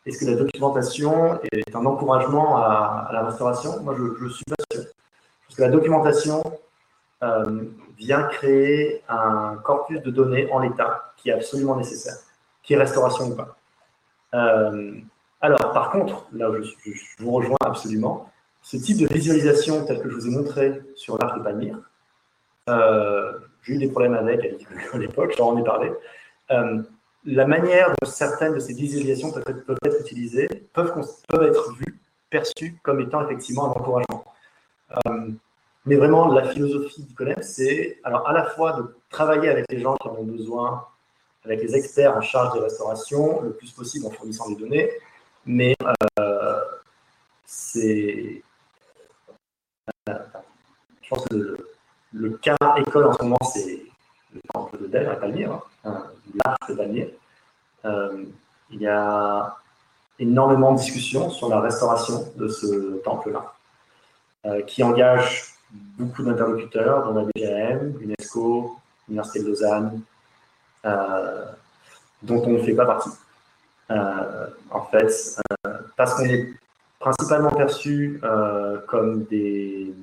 est-ce que la documentation est un encouragement à, la restauration? Moi, je ne suis pas sûr. Parce que la documentation euh, vient créer un corpus de données en l'état qui est absolument nécessaire, qui est restauration ou pas. Euh, alors, par contre, là où je, vous rejoins absolument, ce type de visualisation tel que je vous ai montré sur l'arc de Palmyre, euh, j'ai eu des problèmes avec à l'époque, j'en ai parlé la manière dont certaines de ces visualisations peuvent être, peuvent utilisées peuvent, être vues, perçues comme étant effectivement un encouragement. Euh, mais vraiment, la philosophie du CONEP, c'est alors à la fois de travailler avec les gens qui en ont besoin, avec les experts en charge des restaurations, le plus possible en fournissant des données, mais euh, c'est. Euh, je pense que le, cas école en ce moment, c'est le temple de Dell à Palmyre, hein, l'arche de Palmyre. Euh, il y a énormément de discussions sur la restauration de ce temple-là, qui engage beaucoup d'interlocuteurs, dont la DGM, l'UNESCO, l'Université de Lausanne, dont on ne fait pas partie. En fait, parce qu'on est principalement perçu comme des,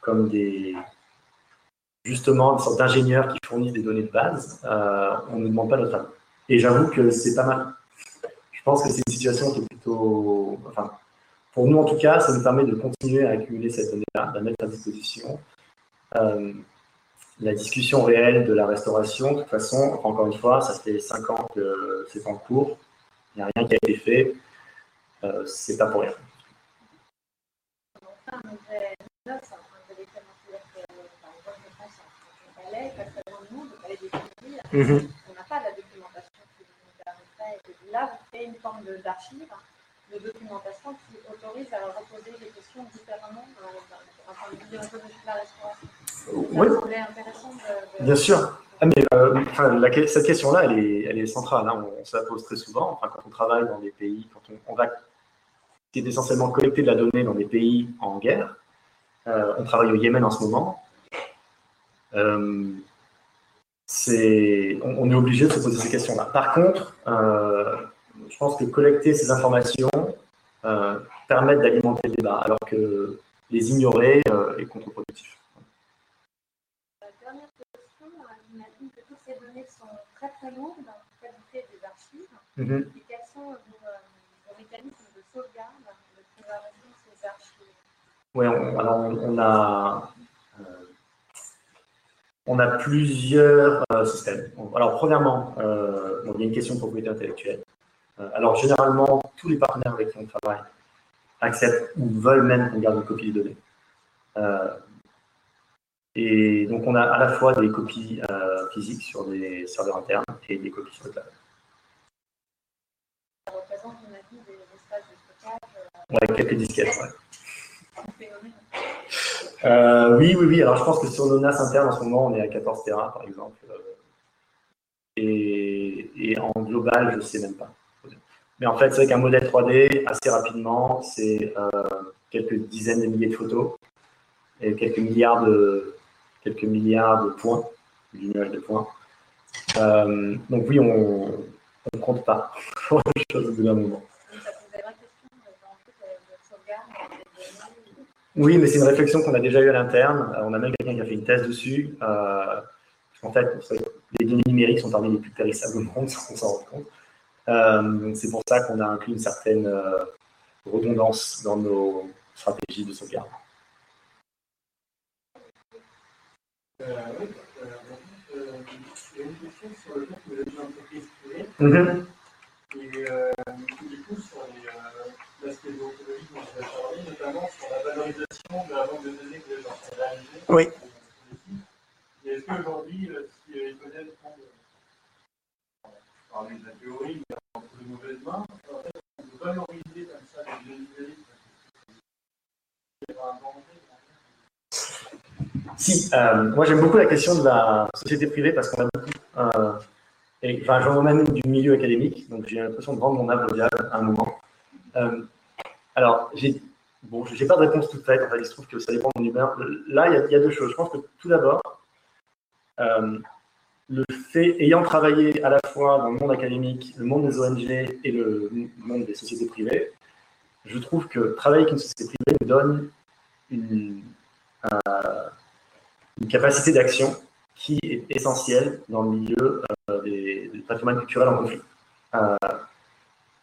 comme des justement une sorte d'ingénieurs qui fournissent des données de base, on ne demande pas notre avis. Et j'avoue que c'est pas mal. Je pense que c'est une situation qui est plutôt. Enfin, pour nous en tout cas, ça nous permet de continuer à accumuler cette donnée-là, de la mettre à disposition. Euh, la discussion réelle de la restauration, de toute façon, encore une fois, ça fait cinq ans que c'est en cours. Il n'y a rien qui a été fait. Euh, c'est pas pour rien. Mhm. On n'a pas la documentation qui nous permettrait. Et là, vous créez une forme d'archive, de documentation qui autorise à reposer les questions différemment d'un point de vue de la restauration. Oui. Ça intéressant de, Bien sûr. Ah, euh, cette question-là, elle est, centrale. Hein. On, se la pose très souvent. Enfin, quand on travaille dans des pays, quand on, on va essentiellement collecter de la donnée dans des pays en guerre. Euh, on travaille au Yémen en ce moment. Euh, on, est obligé de se poser ces questions-là. Par contre, je pense que collecter ces informations permet d'alimenter le débat, alors que les ignorer est contre-productif. La dernière question, j'imagine que toutes ces données sont très très lourdes en qualité des archives. Et quels sont vos, mécanismes de sauvegarde, de préservation de ces archives Oui, alors on a on a plusieurs euh, systèmes. Alors, premièrement, euh, il y a une question de propriété intellectuelle. Euh, alors, généralement, tous les partenaires avec qui on travaille acceptent ou veulent même qu'on garde une copie des données. Et donc, on a à la fois des copies physiques sur des serveurs internes et des copies sur le cloud. Ça représente, on a dit, des espaces de stockage. Ouais, quelques disquettes, euh, oui, oui, oui. Alors, je pense que sur nos NAS internes, en ce moment, on est à 14 Tera, par exemple. Euh, et, en global, je ne sais même pas. Mais en fait, c'est vrai qu'un modèle 3D, assez rapidement, c'est euh, quelques dizaines de milliers de photos et quelques milliards de, quelques milliards de points, du nuage de points. donc oui, on ne compte pas pour les choses au bout d'un moment. Oui, mais c'est une réflexion qu'on a déjà eue à l'interne. Euh, on a même quelqu'un qui a fait une thèse dessus. Euh, en fait, les données numériques sont parmi les plus périssables au monde, sans s'en rendre compte. Euh, c'est pour ça qu'on a inclus une certaine euh, redondance dans nos stratégies de sauvegarde. oui, il y a une question sur le fait que vous avez une entreprise Mm-hmm. Et du coup, sur l'aspect déontologique dont vous avez parlé, notamment sur la valorisation de la banque de données que de réaliser. Oui. est-ce qu'aujourd'hui, si les modèles parler de la théorie, mais entre de mauvaises mains, en fait, on peut valoriser comme ça les données si, euh, moi j'aime beaucoup la question de la société privée parce qu'on a beaucoup, euh, et, enfin j'en même du milieu académique, donc j'ai l'impression de vendre mon âme au diable à un moment. Euh, alors, j'ai bon, j'ai pas de réponse toute faite. il se trouve que ça dépend de mon humeur. Là, il y, a deux choses. Je pense que tout d'abord, euh, le fait, ayant travaillé à la fois dans le monde académique, le monde des ONG et le monde des sociétés privées, je trouve que travailler avec une société privée me donne une, capacité d'action qui est essentielle dans le milieu des, des patrimoines culturels en conflit.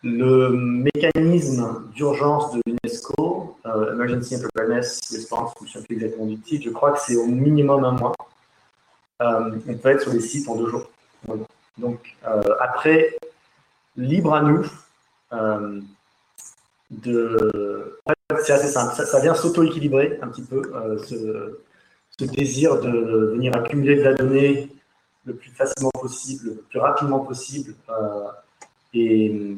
Le mécanisme d'urgence de l'UNESCO, euh, Emergency and Preparedness Response, je ne sais plus exactement du titre, je crois que c'est au minimum un mois. Euh, on peut être sur les sites en deux jours. Donc, euh, après, libre à nous de. C'est assez simple, ça, vient s'auto-équilibrer un petit peu, ce, ce, désir de venir accumuler de la donnée le plus facilement possible, le plus rapidement possible. et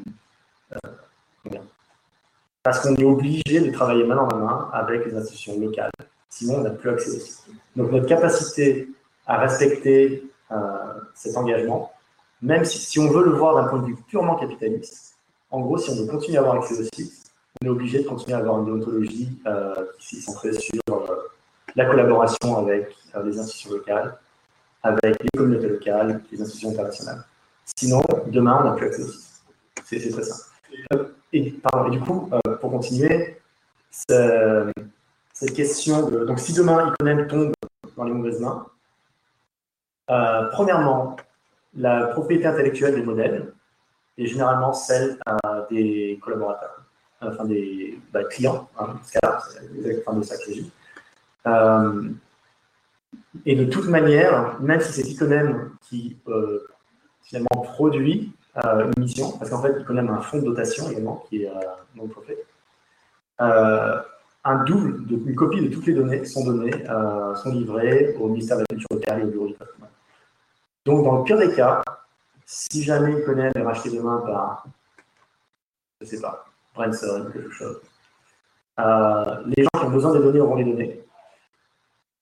parce qu'on est obligé de travailler main dans la main avec les institutions locales. Sinon, on n'a plus accès. Donc, notre capacité à respecter euh, cet engagement, même si, on veut le voir d'un point de vue purement capitaliste, en gros, si on veut continuer à avoir accès au site, on est obligé de continuer à avoir une déontologie euh, qui est centrée sur euh, la collaboration avec les institutions locales, avec les communautés locales, les institutions internationales. Sinon, demain, on n'a plus accès. C'est très simple. Et, du coup, euh, pour continuer, cette question de. Donc, si demain Iconem tombe dans les mauvaises mains, euh, premièrement, la propriété intellectuelle des modèles est généralement celle euh, des collaborateurs, enfin des bah, clients, hein, c'est de ça qu'il s'agit. Et de toute manière, même si c'est Iconem qui finalement produit une mission, parce qu'en fait, Iconem a un fonds de dotation également, qui est non-profit. un double, une copie de toutes les données sont données, sont livrées au ministère de la Culture locale et au bureau du patrimoine. Donc, dans le pire des cas, si jamais Iconem est racheté demain par, je ne sais pas, Branson, quelque chose, les gens qui ont besoin des données auront les données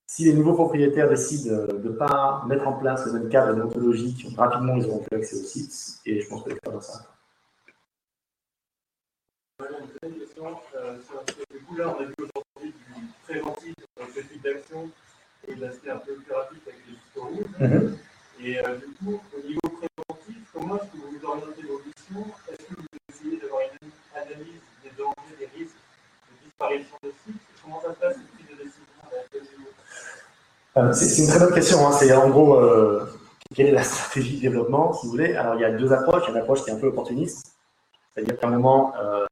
si les nouveaux propriétaires décident de ne pas mettre en place le même cadre déontologique, rapidement ils auront plus accès au site, et je pense que c'est dans ça. Une question, euh, du coup là on a vu aujourd'hui du préventif dans ce type d'action et de l'aspect un peu opératif avec les discours rouges. Mm-hmm. Et euh, du coup, au niveau préventif, comment est-ce que vous vous orientez vos missions Est-ce que vous essayez d'avoir une analyse des dangers, des risques de disparition de sites? Comment ça se passe? euh, c'est une très bonne question. Hein. C'est en gros, euh, quelle est la stratégie de développement, si vous voulez? Alors, il y a deux approches. Il y a une approche qui est un peu opportuniste. C'est-à-dire qu'à un moment, euh,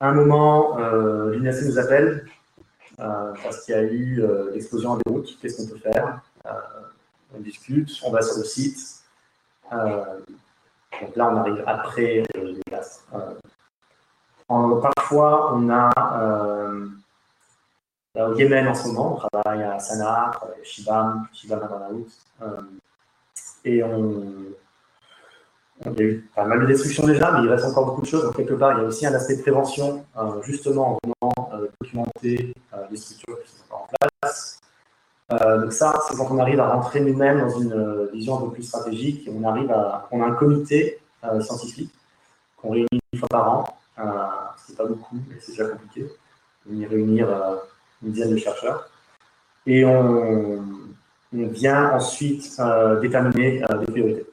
un moment euh, l'UNAC nous appelle parce qu'il y a eu l'explosion en déroute. Qu'est-ce qu'on peut faire? On discute, on va sur le site. donc là, on arrive après les classes. parfois, on a au Yémen en ce moment, on travaille à Sanaa, à Shibam, Shibam euh, et on, il y a eu pas mal de destruction déjà, mais il reste encore beaucoup de choses. Donc, quelque part, il y a aussi un aspect de prévention, euh, justement, en venant euh, documenter les structures qui sont encore en place. donc, ça, c'est quand on arrive à rentrer nous-mêmes dans une vision un peu plus stratégique. on arrive à. On a un comité scientifique qu'on réunit une fois par an. c'est pas beaucoup, mais c'est déjà compliqué. Y réunir une dizaine de chercheurs. Et on, vient ensuite euh, déterminer euh, des priorités.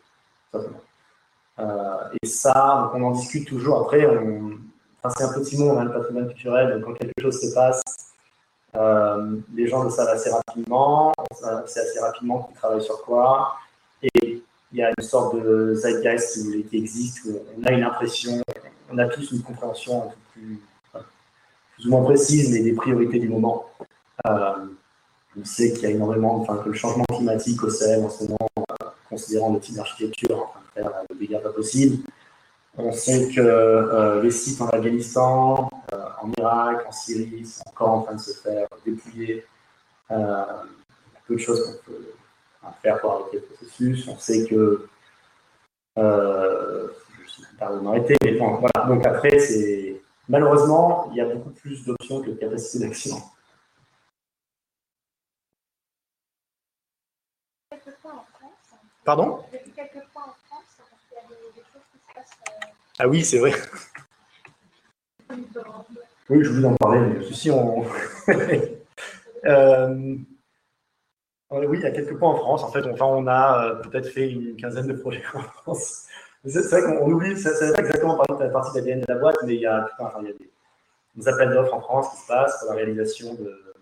Euh, et ça, on en discute toujours. Après, c'est un petit mot, on a le patrimoine culturel, donc quand quelque chose se passe, les gens le savent assez rapidement, sait assez rapidement qui travaille sur quoi, et il y a une sorte de zeitgeist, qui existe, où on a une impression, on a tous une compréhension un peu plus plus ou moins précise, mais des priorités du moment. Euh, on sait qu'il y a énormément, enfin, que le changement climatique au Sahel en ce moment, euh, considérant le type d'architecture, en train de faire le dégât pas possible. On sait que euh, les sites en Afghanistan, en Irak, en Syrie sont encore en train de se faire dépouiller. il y a peu de choses qu'on peut faire pour arrêter le processus. On sait que euh, je ne sais pas où m'arrêter, mais bon, voilà. Donc après, c'est Malheureusement, il y a beaucoup plus d'options que de capacités d'action. Pardon? Ah oui, c'est vrai. Oui, je voulais en parler, mais ceci, on. euh, oui, il y a quelques points en France. En fait, enfin, on a euh, peut-être fait une quinzaine de projets en France. C'est vrai qu'on oublie, ça pas exactement la partie de de la boîte, mais il y a, enfin, il y a des, appels d'offres en France qui se passent pour la réalisation de,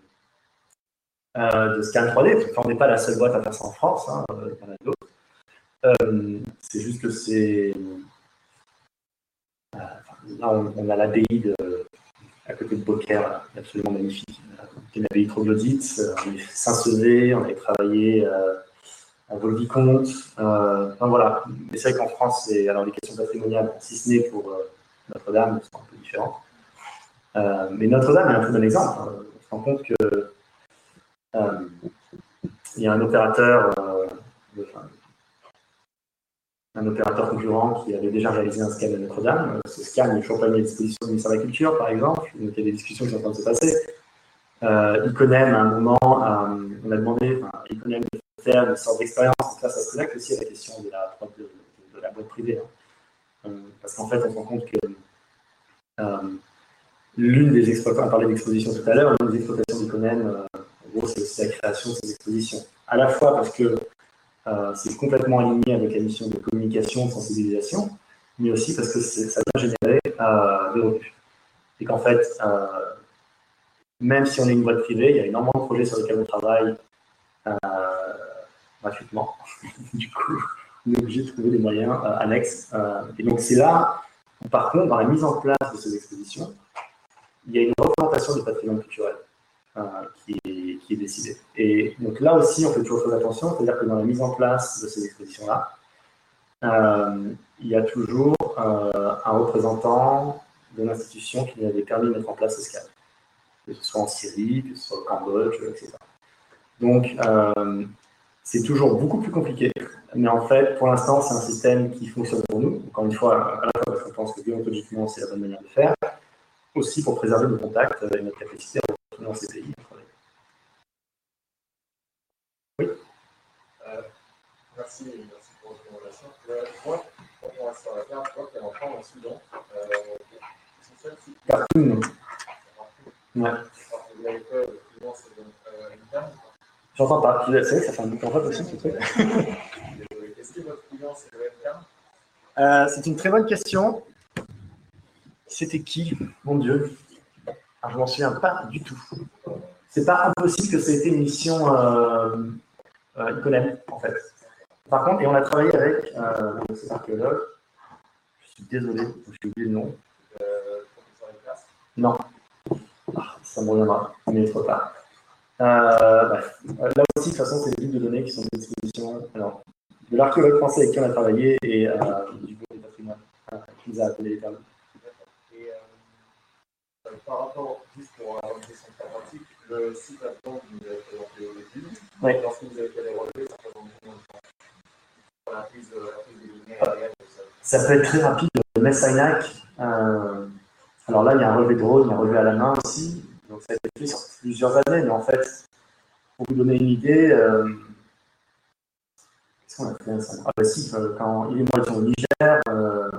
euh, de scan 3D. on n'est pas la seule boîte à faire ça en France, hein, euh, il y en a d'autres. Euh, c'est juste que c'est. là, on, a l'ABI à côté de Beaucaire, absolument magnifique. Une abbaye troglodyte, on est Saint-Sevé, on avait travaillé à Volvicomte. Euh, enfin voilà. Mais c'est vrai qu'en France, alors les questions patrimoniales, si ce n'est pour euh, Notre-Dame, sont un peu différentes. Euh, mais Notre-Dame est un très bon exemple. Hein. On se rend compte que il y a un opérateur, un opérateur concurrent qui avait déjà réalisé un scan de Notre-Dame. Ce scan n'est toujours pas mis à disposition du ministère de la Culture, par exemple. Il y a des discussions qui sont en train de se passer. Iconem, à un moment, on a demandé, Iconem faire une sorte d'expérience. ça se connecte aussi à la question de la, de, la boîte privée. Hein. Euh, parce qu'en fait, on se rend compte que euh, l'une des exploitations, on parlait d'exposition tout à l'heure, l'une des exploitations d'Iconem, euh, en gros, c'est aussi la création de ces expositions. À la fois parce que c'est complètement aligné avec la mission de communication, de sensibilisation, mais aussi parce que ça va générer des revenus. Et qu'en fait, même si on est une boîte privée, il y a énormément de projets sur lesquels on travaille gratuitement. du coup, on est obligé de trouver des moyens euh, annexes. Euh, et donc, c'est là où, par contre, dans la mise en place de ces expositions, il y a une représentation du patrimoine culturel euh, qui, est, décidée. Et donc là aussi, on fait toujours très attention, c'est-à-dire que dans la mise en place de ces expositions-là, il y a toujours un représentant de l'institution qui nous avait permis de mettre en place ce SCAD, que ce soit en Syrie, que ce soit au Cambodge, etc. Donc, c'est toujours beaucoup plus compliqué. Mais en fait, pour l'instant, c'est un système qui fonctionne pour nous. Encore une fois, à la fois parce qu'on pense que déontologiquement, c'est la bonne manière de faire, aussi pour préserver nos contacts et notre capacité à retourner dans ces pays. Oui. Euh, merci, merci pour votre recommandation. Euh, moi, quand on reste sur la carte, enfant en Soudan. Euh, Cartoon. Ouais. Vous fait c'est une dame J'entends pas. C'est vrai que ça fait un bouton aussi, ce truc. Est-ce que votre client, c'est le webcam? Euh, C'est une très bonne question. C'était qui? Mon Dieu. Alors, je m'en souviens pas du tout. C'est pas impossible que ça ait été une mission euh, euh, Iconem, en fait. Par contre, et on a travaillé avec euh, cet archéologue. Je suis désolé, j'ai oublié le nom. euh, Non. Ah, ça me reviendra, mais trop tard. Euh, bref. Là aussi, de toute façon, c'est des livres de données qui sont à disposition. Alors, de l'archéologue français avec qui on a travaillé et euh, du bureau du patrimoine euh, qui nous a appelé les termes. Et par rapport, juste pour avoir une question pratique, le site que vous avez présenté au début, Oui. lorsque vous avez fait les relevés, ça représente combien de temps pour la prise, des données aériennes Ça peut être très rapide. Le Messainac, euh, alors là, il y a un relevé de drone, il y a un relevé à la main aussi. Donc ça a été fait sur plusieurs années, mais en fait, pour vous donner une idée, euh, qu'est-ce qu'on a fait ensemble? Ah bah si, euh, quand il et moi étions au Niger, euh,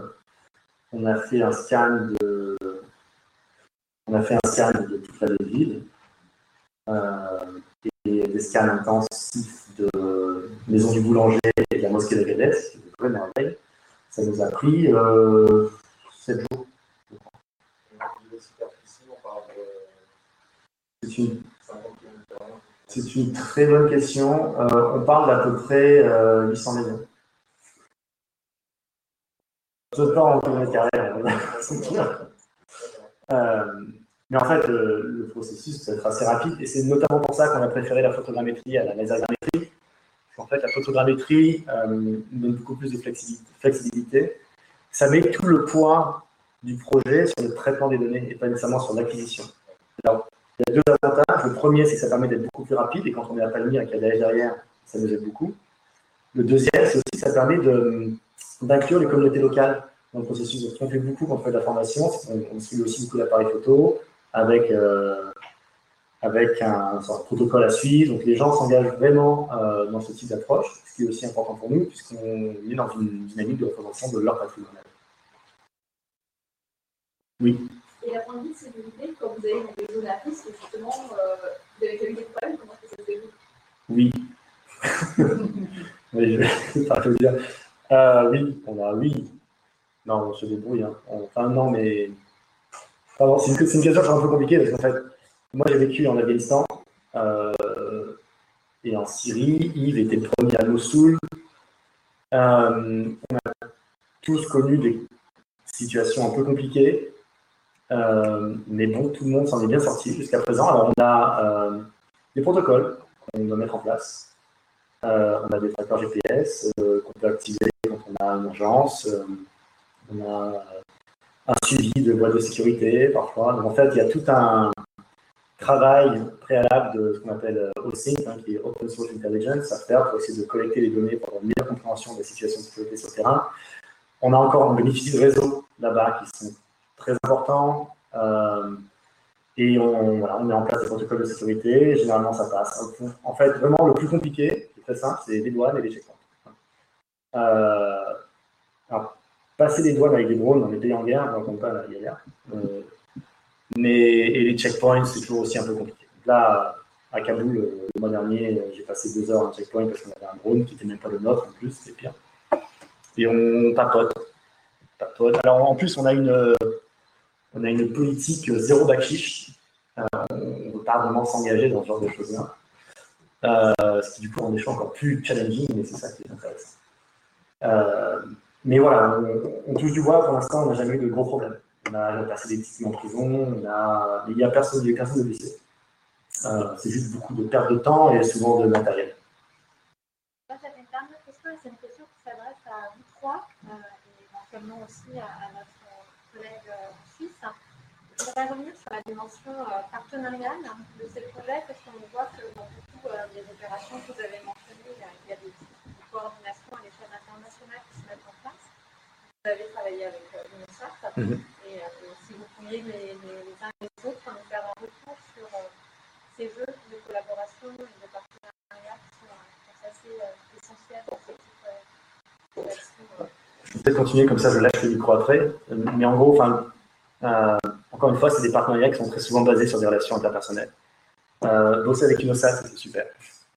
on a fait un scan de, on a fait un scan de toute la ville et des scans intensifs de Maison du Boulanger et de la mosquée d'Agadez, qui est une merveille. Ça nous a pris euh, 7 jours. Et de superficie, on parle de C'est une, 50 km par an. c'est une très bonne question. Euh, on parle d'à peu près euh, 800 maisons. Je pas en kilomètres carrés, on va dire. C'est clair. Euh, mais en fait, le, processus peut être assez rapide et c'est notamment pour ça qu'on a préféré la photogrammétrie à la lasagrammétrie. En fait, la photogrammétrie euh, donne beaucoup plus de flexi- flexibilité. Ça met tout le poids du projet sur le traitement des données et pas nécessairement sur l'acquisition. Il y a deux avantages. Le premier, c'est que ça permet d'être beaucoup plus rapide et quand on est à Palmyre et qu'il y derrière, ça nous aide beaucoup. Le deuxième, c'est aussi que ça permet d'inclure les communautés locales dans le processus. Donc, qu'on fait beaucoup quand on fait de la formation, on suit aussi beaucoup d'appareils photo avec, euh, un, protocole à suivre. Donc, les gens s'engagent vraiment euh, dans ce type d'approche, ce qui est aussi important pour nous, puisqu'on est dans une dynamique de représentation de leur patrimoine. Oui. Et la point de vue, c'est de l'idée, quand vous allez dans des zones à risque, justement, euh, vous avez eu des problèmes, comment est-ce que ça se déroule Oui. oui, je vais dire. Euh, oui, on a oui. Non, on se débrouille. Hein. Enfin, non, mais. C'est une, question un peu compliquée parce qu'en fait, moi j'ai vécu en Afghanistan euh, et en Syrie. Yves était premier à Mossoul. On a tous connu des situations un peu compliquées. Euh, mais bon, tout le monde s'en est bien sorti jusqu'à présent. Alors, on a euh, des protocoles qu'on doit mettre en place. Euh, on a des trackers GPS qu'on peut activer quand on a une urgence. On a un suivi de boîtes de sécurité parfois. Donc en fait, il y a tout un travail préalable de ce qu'on appelle OSINT, hein, qui est Open Source Intelligence, à faire pour essayer de collecter les données pour avoir une meilleure compréhension de la situation de sécurité sur le terrain. On a encore, on bénéficie de réseaux là-bas qui sont très importants. Euh, et on, voilà, on met en place des protocoles de sécurité. Généralement, ça passe. En fait, vraiment, le plus compliqué, c'est très simple, c'est les douanes et les checkpoints. Euh, alors, passer les douanes avec des drones dans les pays en guerre, on ne compte pas la guerre. Euh, mais et les checkpoints, c'est toujours aussi un peu compliqué. Là, à Kaboul, le mois dernier, j'ai passé deux heures à un checkpoint parce qu'on avait un drone qui n'était même pas le nôtre en plus, c'était pire. Et on tapote. tapote. Alors en plus, on a une, on a une politique euh, zéro backfish. Euh, on ne pas vraiment s'engager dans ce genre de choses-là. Euh, ce qui du coup rend les choses encore plus challenging, mais c'est ça qui est intéressant. Euh, mais voilà, on, on touche du bois, pour l'instant, on n'a jamais eu de gros problèmes. On a passé des petits mois en prison, on a, mais il n'y a personne, il a de blessé. Euh, c'est juste beaucoup de perte de temps et souvent de matériel. Moi, j'avais une dernière question, et c'est une question qui s'adresse à vous trois. éventuellement aussi à, notre collègue Je voudrais revenir sur la dimension partenariale de ces projets, parce qu'on voit que dans beaucoup des opérations que vous avez mentionnées, il y a des coordination à l'échelle internationale qui se mettent en place. Vous avez travaillé avec l'UNICEF, mhm. et si vous pourriez les, les, uns et les autres nous faire un retour sur ces jeux de collaboration et de partenariat qui sont, assez essentiels dans ce type d'action. Je vais peut-être continuer comme ça, je lâche le micro après. Mais en gros, enfin, euh, encore une fois, c'est des partenariats qui sont très souvent basés sur des relations interpersonnelles. Euh, bosser avec UNOSAT, c'est super.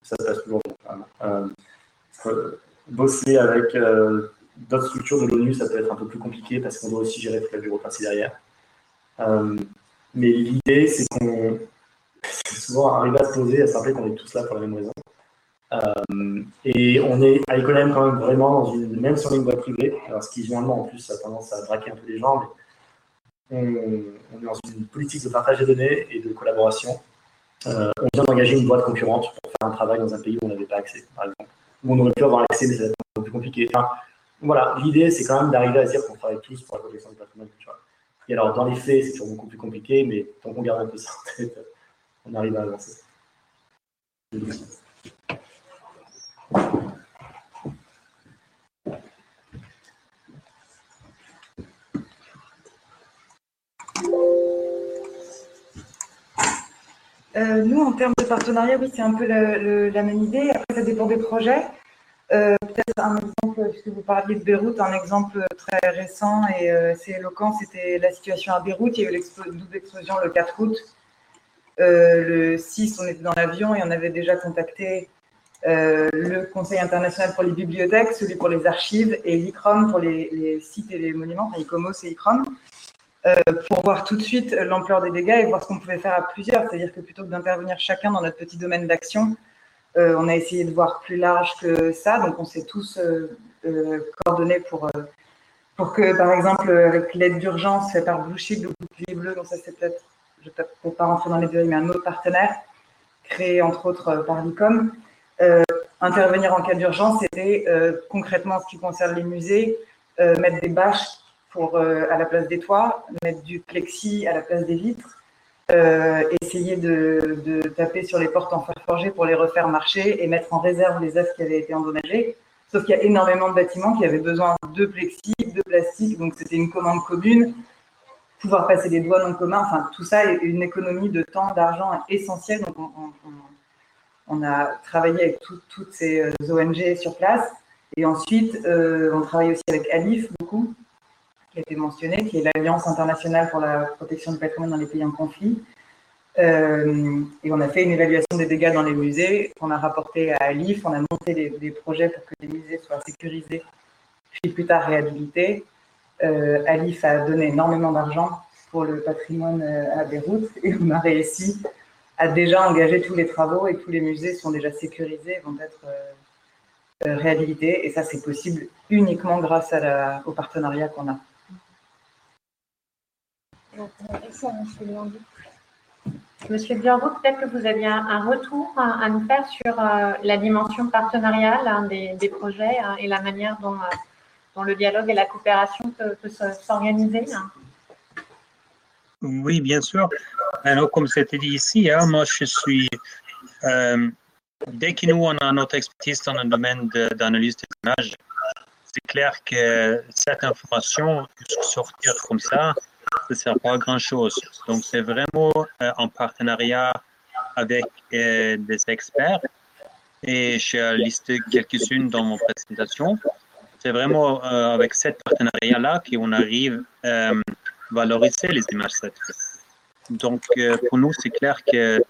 Ça se passe toujours bien. Euh, bosser avec d'autres structures de l'ONU, ça peut être un peu plus compliqué parce qu'on doit aussi gérer toute la bureaucratie derrière. mais l'idée, c'est qu'on souvent arrive à se poser, à se rappeler qu'on est tous là pour la même raison. Euh, et on est à l'école quand même vraiment dans une, même sur une voie privée, alors ce qui généralement en plus a tendance à braquer un peu les gens, on, est dans une politique de partage des données et de collaboration. Euh, on vient d'engager une boîte concurrente pour faire un travail dans un pays où on n'avait pas accès, par exemple. Où on aurait pu avoir accès, mais c'est un peu plus compliqué. Enfin, voilà, l'idée c'est quand même d'arriver à dire qu'on travaille tous pour la protection du patrimoine culturel. Et alors, dans les faits, c'est toujours beaucoup plus compliqué, mais tant qu'on garde un peu ça en tête, on arrive à avancer. Euh, nous, en termes de partenariat, oui, c'est un peu la, même idée. Après, ça dépend des projets. Euh, peut-être un exemple, puisque vous parliez de Beyrouth, un exemple très récent et euh, assez éloquent, c'était la situation à Beyrouth. Il y a eu une double explosion le 4 août. le 6, on était dans l'avion et on avait déjà contacté le Conseil international pour les bibliothèques, celui pour les archives et l'ICROM pour les, sites et les monuments, enfin ICOMOS et ICROM. Euh, pour voir tout de suite l'ampleur des dégâts et voir ce qu'on pouvait faire à plusieurs. C'est-à-dire que plutôt que d'intervenir chacun dans notre petit domaine d'action, euh, on a essayé de voir plus large que ça. Donc, on s'est tous euh, coordonnés pour, pour que, par exemple, avec l'aide d'urgence faite par Blue Shield ou Bouclier Bleu, donc ça c'est peut-être, je ne peut-être pas rentrer dans les détails, mais un autre partenaire, créé entre autres par l'ICOM, intervenir en cas d'urgence, c'était concrètement ce qui concerne les musées, mettre des bâches pour, euh, à la place des toits, mettre du plexi à la place des vitres, euh, essayer de, taper sur les portes en fer forgé pour les refaire marcher et mettre en réserve les œuvres qui avaient été endommagées. Sauf qu'il y a énormément de bâtiments qui avaient besoin de plexi, de plastique, donc c'était une commande commune. Pouvoir passer des douanes en commun, enfin tout ça est une économie de temps, d'argent essentielle. Donc on, a travaillé avec toutes ces euh, ONG sur place. Et ensuite, on travaille aussi avec Alif beaucoup, qui a été mentionné, qui est l'Alliance internationale pour la protection du patrimoine dans les pays en conflit. Euh, et on a fait une évaluation des dégâts dans les musées qu'on a rapporté à Alif. On a monté des, projets pour que les musées soient sécurisés, puis plus tard réhabilités. Euh, Alif a donné énormément d'argent pour le patrimoine euh, à Beyrouth et on a réussi à déjà engager tous les travaux et tous les musées sont déjà sécurisés, vont être réhabilités. Et ça, c'est possible uniquement grâce au partenariat qu'on a. Monsieur Bianco, peut-être que vous aviez un, retour à, nous faire sur euh, la dimension partenariale hein, des, projets hein, et la manière dont, euh, le dialogue et la coopération peuvent, s'organiser. Hein. Oui, bien sûr. Alors, comme c'était dit ici, moi je suis. Euh, dès que nous on a notre expertise dans le domaine d'analyse des images, c'est clair que cette information sortir comme ça, ça ne sert pas à grand-chose. Donc, c'est vraiment euh, en partenariat avec euh, des experts. Et j'ai listé quelques-unes dans mon présentation. C'est vraiment euh, avec ce partenariat-là qu'on arrive à valoriser les images Donc, pour nous, c'est clair que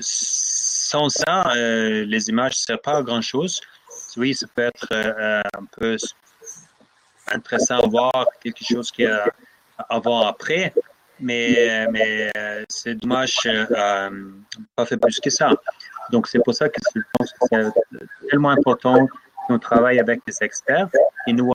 sans ça, les images ne servent pas à grand-chose. Oui, ça peut être un peu intéressant à voir quelque chose qui a avant, après. Mais, mais euh, c'est dommage, euh, pas fait plus que ça. Donc, c'est pour ça que je pense que c'est tellement important qu'on travaille avec des experts. Et nous,